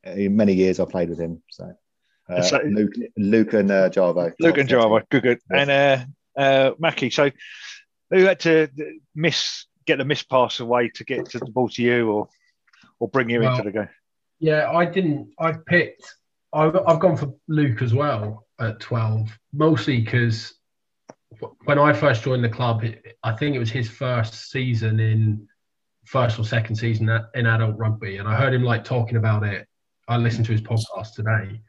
in many years I played with him. So, uh, So- Luke, Luke and uh, Jarvo, Luke and Java, good, good. Yeah. And uh, uh, Mackie, so who had to miss get the miss pass away to get to the ball to you, or or bring you Well, into the game? Yeah, I didn't. I picked. I've, I've gone for Luke as well at 12, mostly because when I first joined the club, it, I think it was his first season in first or second season in adult rugby, and I heard him like talking about it. I listened to his podcast today,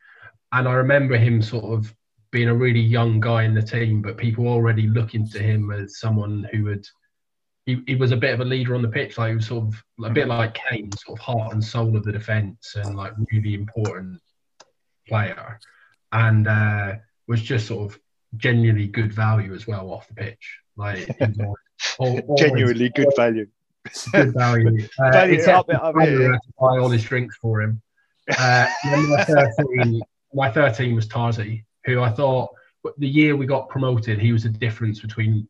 and I remember him sort of being a really young guy in the team, but people already looking to him as someone who would. He, he was a bit of a leader on the pitch, like he was sort of a bit like Kane, sort of heart and soul of the defence, and like really important player, and uh, was just sort of genuinely good value as well off the pitch. Like he was *laughs* always- al- always Genuinely good value. good value. *laughs* Uh, Value up up Tyler, it. who had to buy all his drinks for *laughs* my thirteen, was Tarzi, who I thought the year we got promoted, he was the difference between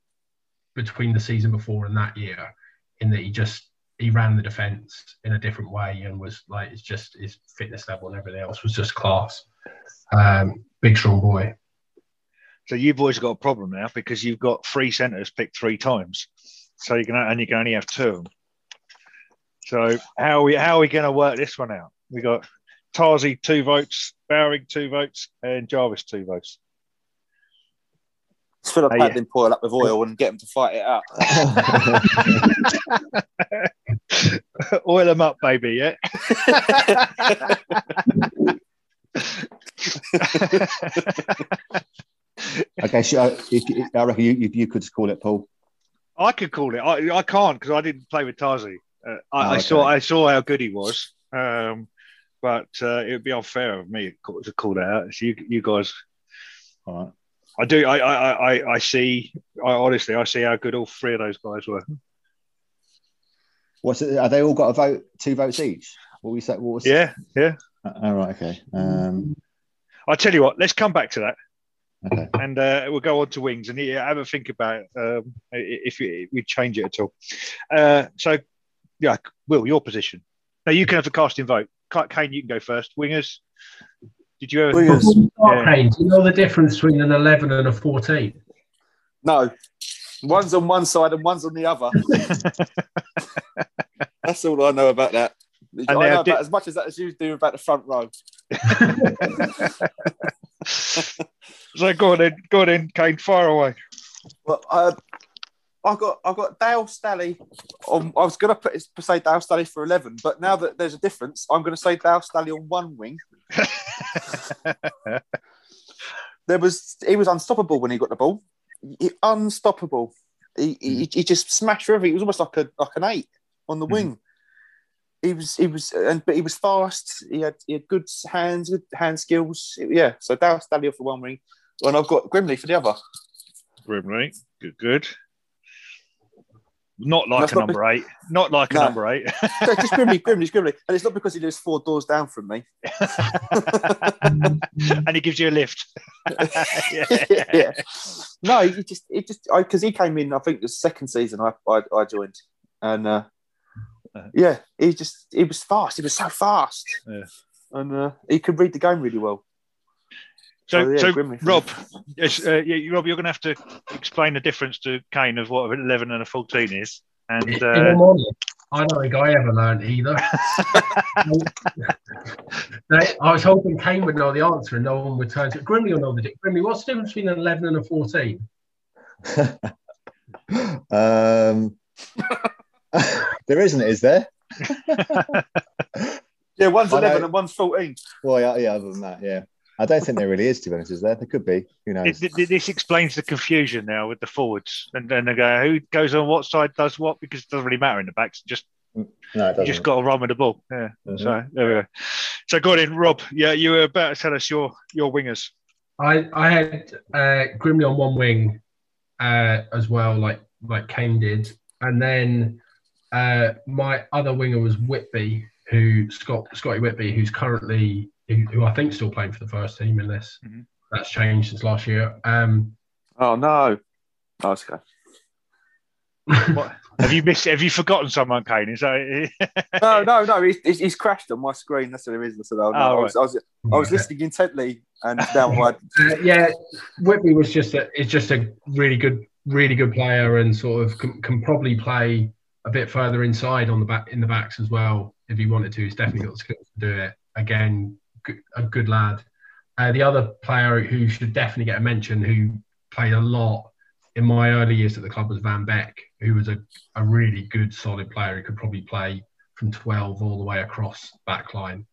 between the season before and that year, in that he just he ran the defence in a different way and was like it's just his fitness level and everything else was just class. Um, big strong boy. So you boys got a problem now because you've got three centres picked three times. So you can and you can only have two. So how are we how are we going to work this one out? We got Tarzi two votes, Bowering two votes, and Jarvis two votes. Just fill a pat yeah. then pour it up with oil and get them to fight it out. *laughs* Oil them up, baby. Yeah. *laughs* okay, so I, if, if, I reckon you, you, you could just call it Paul. I could call it. I, I can't because I didn't play with Tarzi. Uh, I, Oh, I saw. I saw how good he was, um, but uh, it would be unfair of me to call that out. So you you guys, All right. I do. I I, I, I see. I honestly I see how good all three of those guys were. What's it? Are they all got a vote, two votes each? What we said? What? Yeah, yeah. Uh, All right. Okay. Um, I tell you what. Let's come back to that, okay. and uh, we'll go on to wings and yeah, have a think about um, if we, if we change it at all. Uh, so, yeah, Will, your position. Now you can have the casting vote. Ka- Kane, you can go first. Wingers. Did you ever? Wingers. Before we Yeah. Kane, do you know the difference between an 11 and a 14? No, one's on one side and one's on the other. *laughs* That's all I know about that. I know have about as much as that as you do about the front row. *laughs* so go on then, go on then, Kane, fire away. Well, uh, I got I got Dale Stally. On, I was going to put his, say Dale Stally for eleven, but now that there's a difference, I'm going to say Dale Stally on one wing. *laughs* There was he was unstoppable when he got the ball. He- unstoppable. He, he, he just smashed everything. He was almost like a like an eight on the Mhm. wing. He was he was and but he was fast. He had he had good hands, good hand skills. Yeah. So Dale Stally for one wing, and I've got Grimley for the other. Grimley, good, good. Not like a not number eight. Not like a number eight. *laughs* No, just Grimley, Grimley, Grimley. And it's not because he lives four doors down from me. *laughs* and he gives you a lift. *laughs* yeah. yeah. No, he just, it just, because he came in, I think the second season I, I, I joined. And uh, yeah, he just, he was fast. He was so fast. Yeah. And uh, he could read the game really well. So, So, yeah, so Grimley. Rob, yes, uh, yeah, Rob, you're going to have to explain the difference to Kane of what an 11 and a 14 is. And uh, I don't think I ever learned either. *laughs* I was hoping Kane would know the answer and no one would turn to Grimley will know the difference. Grimley, what's the difference between an 11 and a 14? *laughs* um, *laughs* there isn't, is there? Yeah, one's 11 and one's 14. Well, yeah, yeah. Other than that, yeah. I don't think there really is, to be honest. Is there? There could be. Who knows? This, this explains the confusion now with the forwards, and then they go, who goes on what side does what because it doesn't really matter in the backs. Just no, it you just got to run with the ball. Yeah. Mhm. So there we go. So go on in, Rob. Yeah, you were about to tell us your your wingers. I I had uh, Grimley on one wing uh, as well, like like Kane did, and then uh, my other winger was Whitby, who Scott Scotty Whitby, who's currently who, who I think still playing for the first team, unless Mhm. that's changed since last year. Um, Oh no. Oh, it's okay. *laughs* What have you missed? Have you forgotten someone, Kane? Is that *laughs* No, no, no. He's, he's- he's crashed on my screen. That's what it is. I said, oh, no. Oh, I, was, I, was, I was listening intently, and now I. *laughs* Uh, yeah, Whitby was just a, is just a really good, really good player, and sort of can, can probably play a bit further inside on the back in the backs as well if he wanted to. He's definitely got the skills to do it. Again, good, a good lad. Uh, the other player who should definitely get a mention, who played a lot in my early years at the club, was Van Beck, who was a, a really good, solid player. He could probably play from 12 all the way across back line,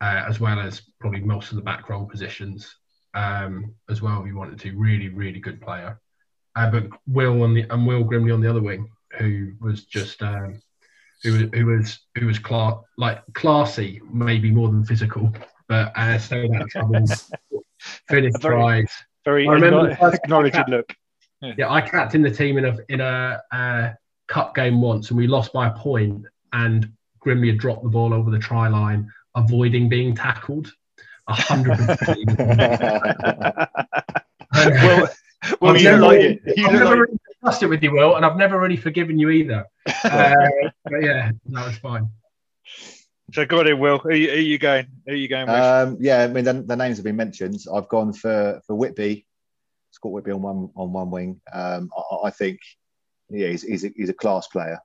uh, as well as probably most of the back row positions um, as well if you wanted to. Really, really good player. Uh, but Will on the and Will Grimley on the other wing, who was just um, who was who was who was cla- like classy, maybe more than physical, but uh, stayed out of trouble, *laughs* finished Very- tries. very I remember acknow- the first acknowledging look? Yeah, I captained the team in a in a uh, cup game once, and we lost by a point. And Grimley had dropped the ball over the try line, avoiding being tackled. A hundred percent. *laughs* well, well, you like it. You I've never like really discussed it with you, Will, and I've never really forgiven you either. *laughs* Uh, but yeah, that was fine. So go on in, Will. Who, you- who you going? Who are you going with? Um, yeah, I mean the, the names have been mentioned. I've gone for for Whitby, Scott Whitby on one on one wing. Um, I, I think yeah, he's he's a, he's a class player,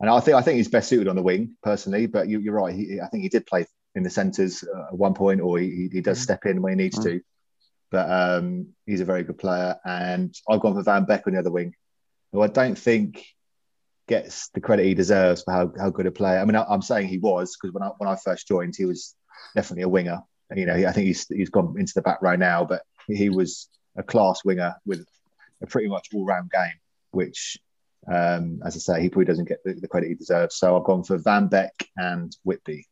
and I think I think he's best suited on the wing personally. But you, you're right. He, I think he did play in the centres uh, at one point, or he, he does Mhm. step in when he needs to. But um, he's a very good player, and I've gone for Van Beck on the other wing, who I don't think gets the credit he deserves for how, how good a player. I mean, I, I'm saying he was because when I when I first joined, he was definitely a winger. You know, I think he's he's gone into the back row now, but he was a class winger with a pretty much all round game, which, um, as I say, he probably doesn't get the, the credit he deserves. So I've gone for Van Beck and Whitby.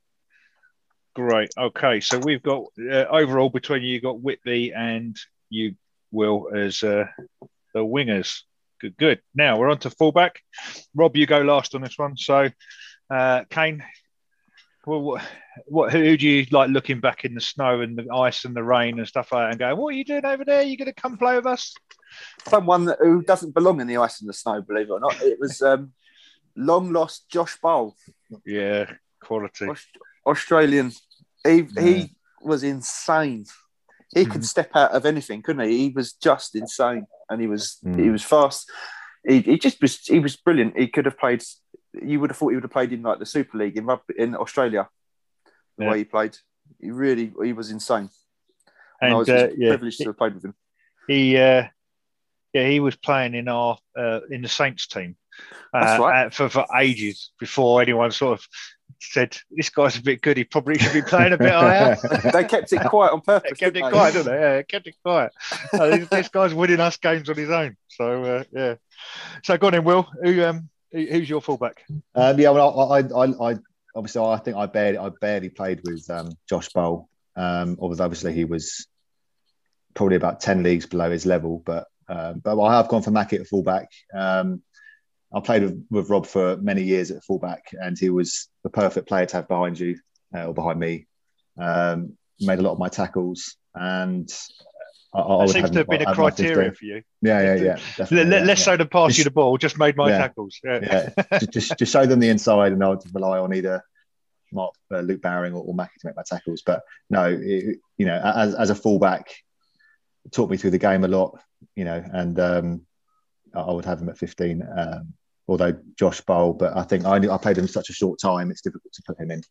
Great. Okay, so we've got uh, overall between you, you got Whitby and you, Will, as uh, the wingers. Good, good. Now we're on to fullback. Rob, you go last on this one. So, uh, Kane, well, what, what, who do you like looking back in the snow and the ice and the rain and stuff like that and going, what are you doing over there? you going to come play with us? Someone that- who doesn't belong in the ice and the snow, believe it or not. It was um, long lost Josh Bowl, Yeah, quality. Aus- Australian. He, Yeah. he was insane. He Mhm. could step out of anything, couldn't he? He was just insane, and he was Mm. he was fast. He, he just was he was brilliant. He could have played. You would have thought he would have played in like the Super League in rugby in Australia. The Yeah. way he played, he really he was insane. And, I was uh, just yeah, privileged to have played with him. he uh, yeah he was playing in our uh, in the Saints team uh, right. for for ages before anyone sort of said this guy's a bit good. He probably should be playing a bit higher. *laughs* they kept it quiet on They purpose. kept it didn't quiet, didn't they? Yeah, kept it quiet. Uh, this, this guy's winning us games on his own. So uh, yeah. So go on in, Will. Who um who, who's your fullback? Um, yeah, well, I, I, I, I obviously I think I barely, I barely played with um, Josh Bowl. Um, although obviously he was probably about ten leagues below his level, but um, but I have gone for Mackett at fullback. Um, I played with, with Rob for many years at fullback, and he was the perfect player to have behind you uh, or behind me. Um, made a lot of my tackles, and I, I That seems to have been a criteria for you. Yeah, yeah, yeah. L- definitely, l- yeah, less so than pass you the ball, just made my Yeah. tackles. Yeah. yeah, *laughs* just, just just show them the inside, and I would rely on either Mark uh, Luke Bowering or, or Mackie to make my tackles. But no, it, you know, as as a fullback, it taught me through the game a lot. You know, and um, I would have him at 15. Um, although Josh Bowl, but I think I I played him such a short time, it's difficult to put him in.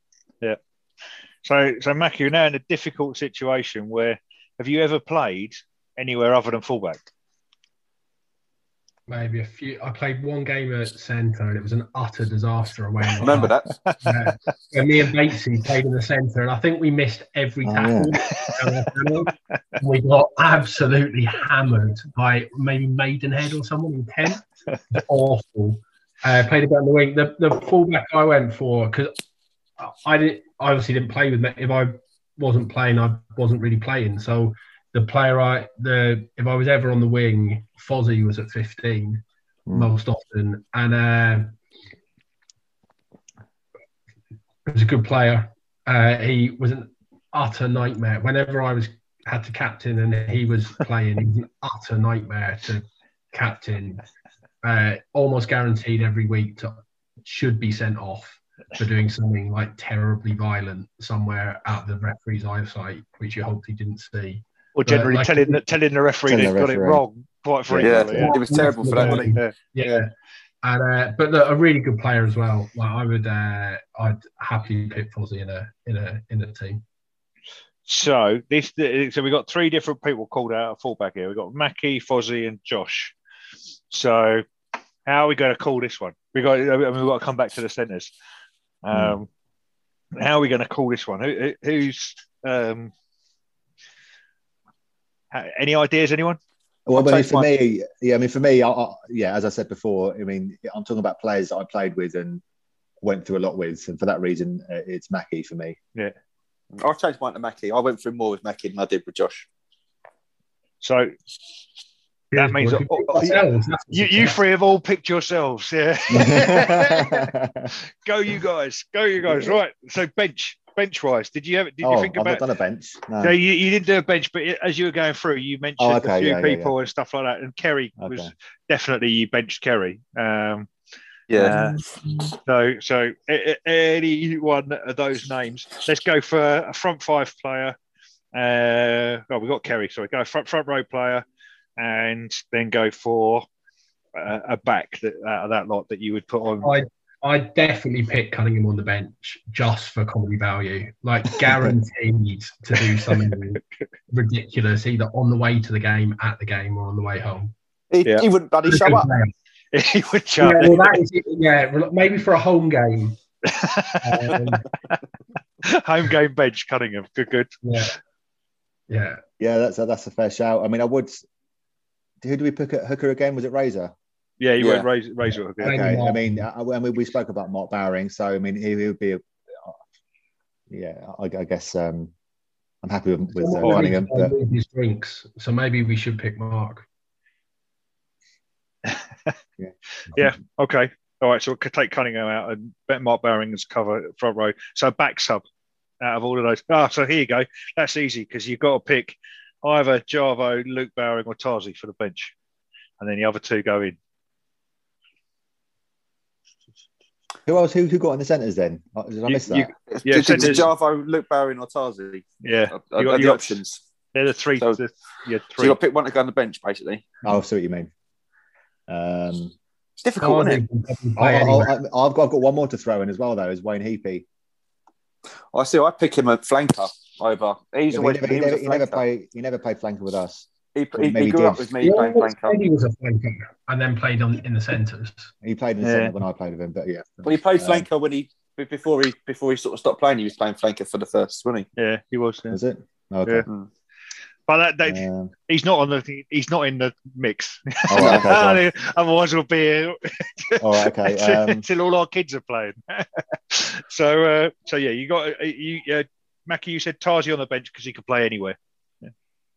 Yeah. So, so Mackie, you're now in a difficult situation where have you ever played anywhere other than fullback? Maybe a few. I played one game at centre and it was an utter disaster away. Remember that? Yeah. And me and Batesy played in the centre, and I think we missed every Oh, tackle. *laughs* We got absolutely hammered by maybe Maidenhead or someone in Kent. *laughs* Awful. Uh, played a bit on the wing. The the fullback I went for because I didn't I obviously didn't play with me. If I wasn't playing, I wasn't really playing. So the player I the if I was ever on the wing, Fozzie was at 15 Mm. most often, and uh, he was a good player. Uh, he was an utter nightmare. Whenever I was had to captain and he was *laughs* playing, he was an utter nightmare to captain. Uh, almost guaranteed every week to should be sent off for doing something like terribly violent somewhere out of the referee's eyesight, which you hope he didn't see. Or generally like- telling the, telling the referee Telling they've the got it wrong quite Yeah, frequently. Yeah. it was terrible for that, wasn't? Yeah. Yeah. And uh, but look, a really good player as well. Like I would, uh, I'd happily pick Fozzie in a in a in a team. So this, so we got three different people called out at fullback here. We got Mackie, Fozzie, and Josh. So how are we going to call this one? We got, I mean, we've got to come back to the centres. Um, How are we going to call this one? Who, who- who's um, ha- any ideas? Anyone? Well, I'll I mean, for mine. me, yeah, I mean, for me, I, I, yeah, as I said before, I mean, I'm talking about players that I played with and went through a lot with, and for that reason, uh, it's Mackie for me. Yeah, I'll change mine to Mackie. I went through more with Mackie than I did with Josh. So That means- We could pick you, you three have all picked yourselves. Yeah. *laughs* go you guys. Go you guys. Right. So bench, bench wise, did you have? Did you oh, think I've about? not done a bench. No. No, you, you didn't do a bench, but as you were going through, you mentioned Oh, okay, a few yeah, yeah, people and stuff like that. And Kerry was definitely you benched Kerry. Um, Yeah. uh, so, so a- a- any one of those names. Let's go for a front five player. Uh, oh, we got Kerry. Sorry, go front front row player, and then go for uh, a back that out of that lot that you would put on. I I definitely pick Cunningham on the bench just for comedy value, like *laughs* guaranteed to do something ridiculous, either on the way to the game, at the game, or on the way home. he, Yeah. he wouldn't bloody show up. *laughs* *laughs* he would Yeah, well, that is it. Yeah, maybe for a home game. Um, Home game bench, Cunningham. Good, good. yeah, yeah. Yeah, that's a, that's a fair shout. I mean, I would. Who do we pick at hooker again? Was it Razor? Yeah, you Yeah. went Razor, Razor again. Maybe Okay. I mean, I, I mean, we spoke about Mark Bowering, so I mean, he, he would be. A, yeah, I, I guess um, I'm happy with, with uh, Someone Cunningham. But his drinks, so maybe we should pick Mark. *laughs* Yeah, yeah. okay. All right. So we could take Cunningham out and bet Mark Bowering as cover front row. So back sub out of all of those. Ah, so here you go. That's easy because you've got to pick either Jarvo, Luke Bowering, or Tarzi for the bench, and then the other two go in. who else? Who, who got in the centres then? Uh, Did I You- miss you- that? Yeah, did, did there's- Javo, Luke Barry, or Tarzi? Yeah. Are, You got are the your options. They're the three. So- the, yeah, So three. you got to pick one to go on the bench, basically. Oh, I see what you mean. Um, It's difficult, isn't it? Tardy can probably I, have got, I've got one more to throw in as well, though, is Wayne Heapy. I see. I pick him at flanker over. He's Yeah, always he, never, he, he never, a he never flanker. played. He never played flanker with us. He, Well, he, he grew did. up with me He playing flanker. he was a flanker and then played on in the centres. He played in the Yeah. centre when I played with him, but yeah. Well, he played Um, flanker when he before he before he sort of stopped playing. He was playing flanker for the first, wasn't he? yeah, he was. yeah. Was it? Okay. Yeah. Mm. But that, they, Um, he's not on the. He's not in the mix. all right, okay, *laughs* Otherwise, we'll be here fine. *laughs* all right, okay. *laughs* Um, until all our kids are playing. so, uh, so yeah, you got uh, you, uh, Mackie. You said Tarzi on the bench because he could play anywhere.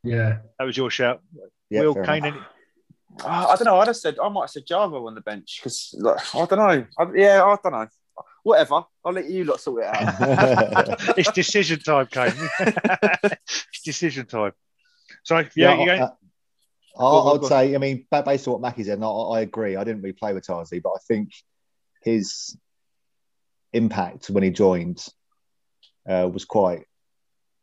Yeah. That was your shout. yeah, Will Kane. enough. Any, Uh, I don't know. I'd have said I might have said Java on the bench because I don't know. I, yeah, I don't know. Whatever. I'll let you lot sort it out. *laughs* it's decision time, Kane. it's decision time. So yeah, Yeah, you go. I, I would say, I mean, based on what Mackie said, and I, I agree. I didn't really play with Tarzi, but I think his impact when he joined uh, was quite,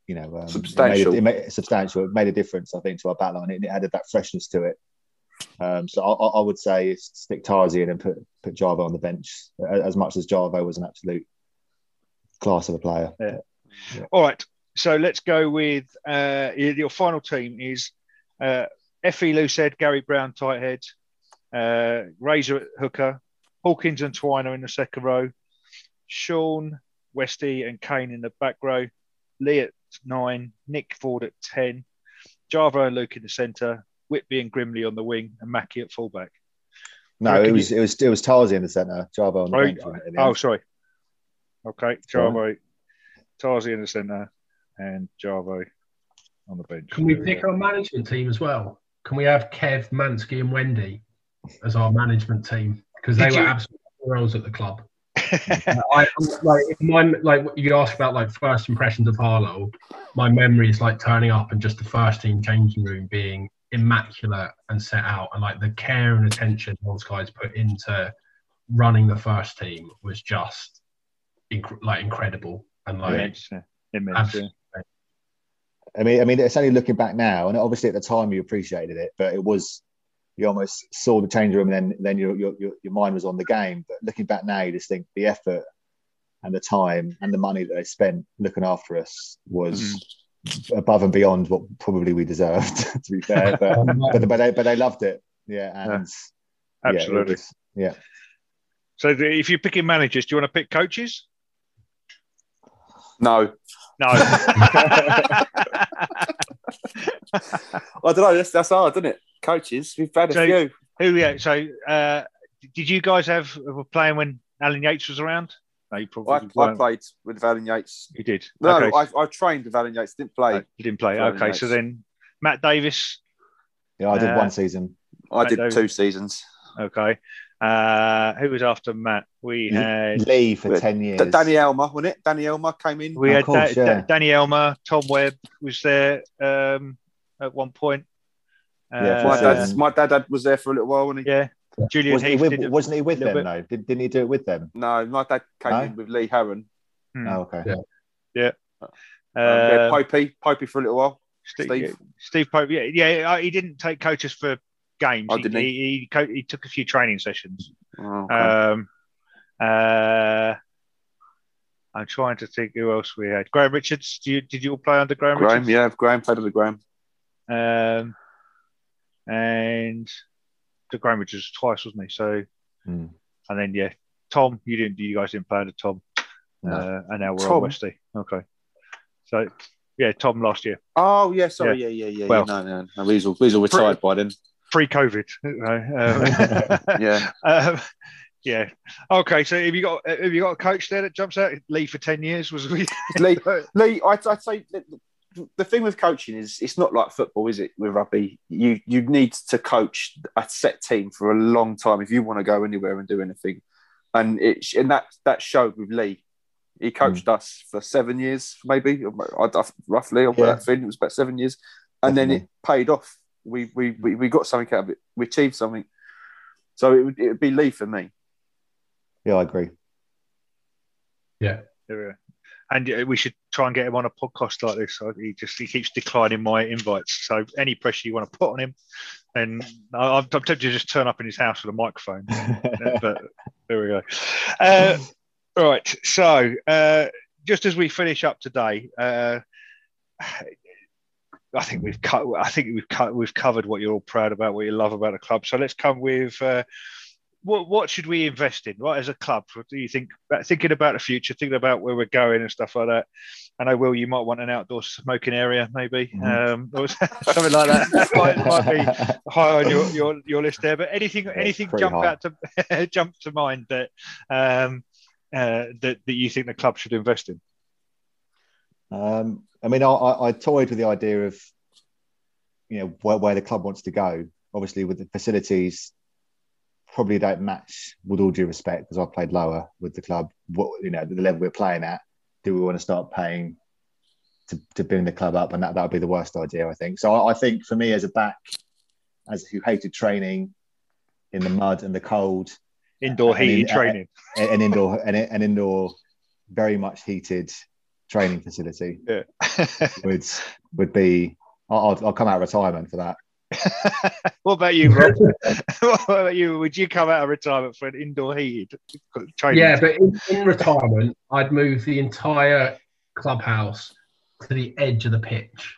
you know, um, Substantial. It made, it made, substantial. It made a difference, I think, to our backline. It, it added that freshness to it. Um, so I, I would say stick Tarzi in and put put Java on the bench, as much as Java was an absolute class of a player. Yeah. All right. So let's go with uh, your final team is uh, Effie Loosehead, Gary Brown, tight head, uh, Razor at hooker, Hawkins and Twiner in the second row, Sean, Westy, and Kane in the back row, Lee at nine, Nick Ford at 10, Java and Luke in the centre, Whitby and Grimley on the wing, and Mackie at fullback. No, reckon it was it was it was Tarzi in the centre, Java on the Oh, bench. it, Oh, sorry. Okay, Sorry. Java, Tarzi in the centre, and Java on the bench. Can we pick our management team as well? Can we have Kev, Mansky, and Wendy as our management team? Because they Did were you- absolute heroes at the club. I like my like you asked about like first impressions of Harlow. My memory is like turning up and just the first team changing room being immaculate and set out, and like the care and attention those guys put into running the first team was just inc- like incredible and like Immense, yeah. Immense, absolutely. I mean, I mean, it's only looking back now, and obviously at the time you appreciated it, but it was you almost saw the change room, and then then your your your, your mind was on the game. But looking back now, you just think the effort and the time and the money that they spent looking after us was mm-hmm. above and beyond what probably we deserved. *laughs* to be fair, but *laughs* but, but they but they loved it, yeah, and yeah, it Absolutely. was- yeah. So the, if you're picking managers, do you want to pick coaches? No, No. *laughs* I don't know. That's, that's hard, isn't it? Coaches, we've had a So- few. Who? Yeah. So, uh, did you guys have were playing when Alan Yates was around? No, you probably I, I played with Alan Yates. You did. No, okay. I, I trained with Alan Yates. Didn't play. Oh, you didn't play. Alan Okay. So then Matt Davis. Yeah, I did Uh, one season. I did David. two seasons. Okay. Uh, who was after Matt? We had Lee for ten years. D- Danny Elmer, wasn't it? Danny Elmer came in. we Of had course, Da- Da- yeah. Danny Elmer, Tom Webb was there um, at one point. Yeah, for my, Uh, dad, my dad had- was there for a little while, wasn't he? yeah. Julian wasn't he with, did wasn't he with them bit. though? Did, didn't he do it with them? No, my dad came No? in with Lee Harron. Hmm. Oh, okay. Yeah. Um, we had Uh, Popey, Popey for a little while. Steve, Steve. Steve Pope. Yeah, yeah. uh, He didn't take coaches for games. Oh, he, didn't he? he, he, co- he took a few training sessions. Oh, okay. Um, uh, I'm trying to think who else we had. Graham Richards. Did you, did you all play under Graham, Graham, Richards? yeah, Graham played under Graham. Um, and the Graham Richards twice, wasn't he? So, Hmm. and then yeah, Tom. You didn't. You guys didn't play under Tom. No. Uh, and now we're Tom? on Westy. Okay. So, yeah, Tom last year, Oh, yeah, sorry, yeah, yeah, yeah. Well- yeah. No, no, no. He's all, he's all retired by then. pre-COVID. Um, *laughs* Yeah. Um, yeah. Okay. So have you got have you got a coach there that jumps out? Lee for ten years was we. Lee, *laughs* Lee, I'd, I'd say that the thing with coaching is it's not like football, is it? With rugby, you you need to coach a set team for a long time if you want to go anywhere and do anything. And it and that that showed with Lee. He hmm. coached us for seven years, maybe I- I- roughly. Or Yeah. that thing it was about seven years, and then it paid off. We, we we we got something out of it. We achieved something. So it would it would be Lee for me. Yeah, I agree. Yeah, there we go. And uh, we should try and get him on a podcast like this. So He just he keeps declining my invites. So any pressure you want to put on him, and I'm, I'm tempted to just turn up in his house with a microphone. *laughs* but there we go. Uh, right. So uh, just as we finish up today, uh, I think we've cut. I think we've cut. We've covered what you're all proud about, what you love about the club. So let's come with. Uh, what, what should we invest in, right, as a club? What do you think? Thinking about the future, thinking about where we're going and stuff like that. I know, Will, you might want an outdoor smoking area, maybe, Mhm. um, *laughs* or something like that. That might, might be high on your, your, your list there. But anything, it's anything jump high. out to *laughs* jump to mind that um, uh, that that you think the club should invest in? Um, I mean, I, I, I toyed with the idea of, you know, where, where the club wants to go. Obviously, with the facilities, probably don't match, with all due respect, because I've played lower with the club. What you know, the level we're playing at, do we want to start paying to, to bring the club up? And that that would be the worst idea, I think. So I, I think for me as a back, as who hated training in the mud and the cold, Indoor I heated uh, training. an an indoor an, an indoor very much heated training facility Yeah. *laughs* would would be I'll, I'll- I'll come out of retirement for that what about you, Rob? *laughs* what about you? Would you come out of retirement for an indoor heated training? Yeah, but in, in retirement, I'd move the entire clubhouse to the edge of the pitch,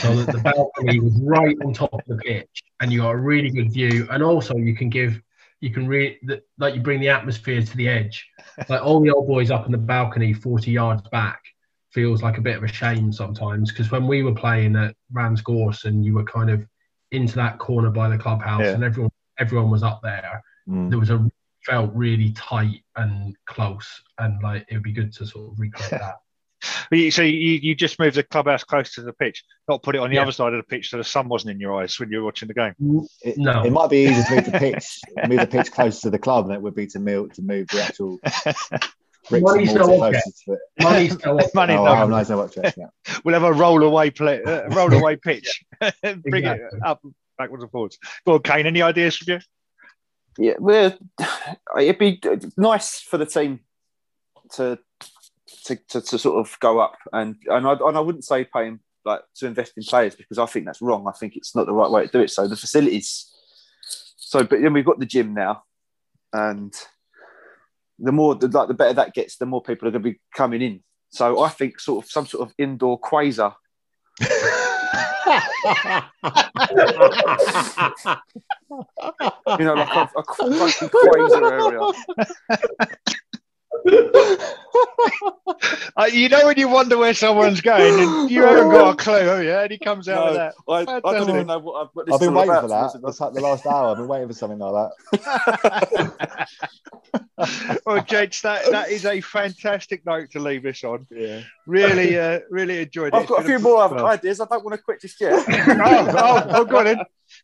so that the balcony *laughs* was right on top of the pitch, and you got a really good view, and also you can give you can really like you bring the atmosphere to the edge. Like all the old boys up in the balcony, forty yards back, feels like a bit of a shame sometimes because when we were playing at Rams Gorse, and you were kind of into that corner by the clubhouse Yeah. and everyone everyone was up there, Mm. there was a felt really tight and close, and like it would be good to sort of recreate *laughs* that. So you, you just moved the clubhouse close to the pitch, not put it on the Yeah. other side of the pitch so the sun wasn't in your eyes when you were watching the game. It, No. it might be easier to move the *laughs* pitch, move the pitch closer to the club than it would be to move to move the actual bricks *laughs* Money's *laughs* no object. closer to it. Money's so off. Money, Oh, no. wow, nice, no object, yeah. *laughs* We'll have a roll away play, uh, roll away *laughs* pitch. Bring it up backwards and forwards. Go on, Kane. Any ideas from you? Yeah, well, it'd be nice for the team to to, to, to sort of go up, and and I, and I wouldn't say paying like to invest in players because I think that's wrong. I think it's not the right way to do it. So the facilities. So, but then we've got the gym now, and the more the, like the better that gets, the more people are going to be coming in. So I think sort of some sort of indoor quasar. *laughs* You know, like a, a fucking quasar area. *laughs* *laughs* Uh, you know when you wonder where someone's going and you haven't got a *laughs* clue, have you? And he comes out No, with that. I, I don't Fantastic. even know what, what this I've been is all waiting about, for to be honest that. That's like the last hour. I've been waiting for something like that. *laughs* well, gents, that, that is a fantastic note to leave this on. Yeah. Really, uh, really enjoyed it. I've got a few more well. ideas. I don't want to quit just yet. *laughs* oh, oh, oh, go on then.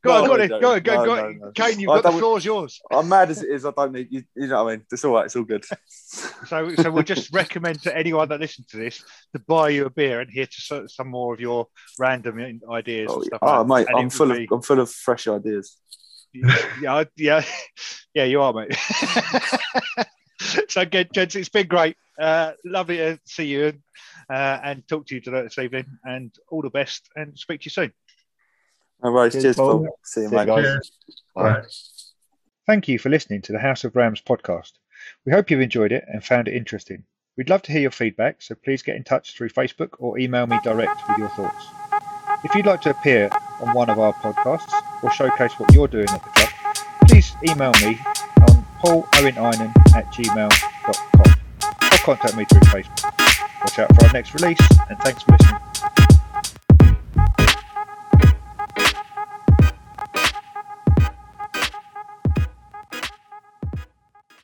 Go on, No, go on, go on, go, no, go. no, no. Kane, you've I got the floor's yours. I'm mad as it is. I don't need you. You know what I mean? It's all right. It's all good. *laughs* So, so we'll just recommend to anyone that listens to this to buy you a beer and hear to some more of your random ideas Oh, and stuff. oh, like mate. I'm full of be- I'm full of fresh ideas. yeah, yeah, *laughs* yeah, you are, mate. *laughs* so again, gents, it's been great. Uh, lovely to see you uh, and talk to you today this evening. And all the best. And speak to you soon. No worries. Cheers, Cheers, Paul. Paul. See you, See mate. guys. Bye. Right. Thank you for listening to the House of Rams podcast. We hope you've enjoyed it and found it interesting. We'd love to hear your feedback, so please get in touch through Facebook or email me direct with your thoughts. If you'd like to appear on one of our podcasts or showcase what you're doing at the club, please email me on pauloweninen at gmail.com or contact me through Facebook. Watch out for our next release and thanks for listening.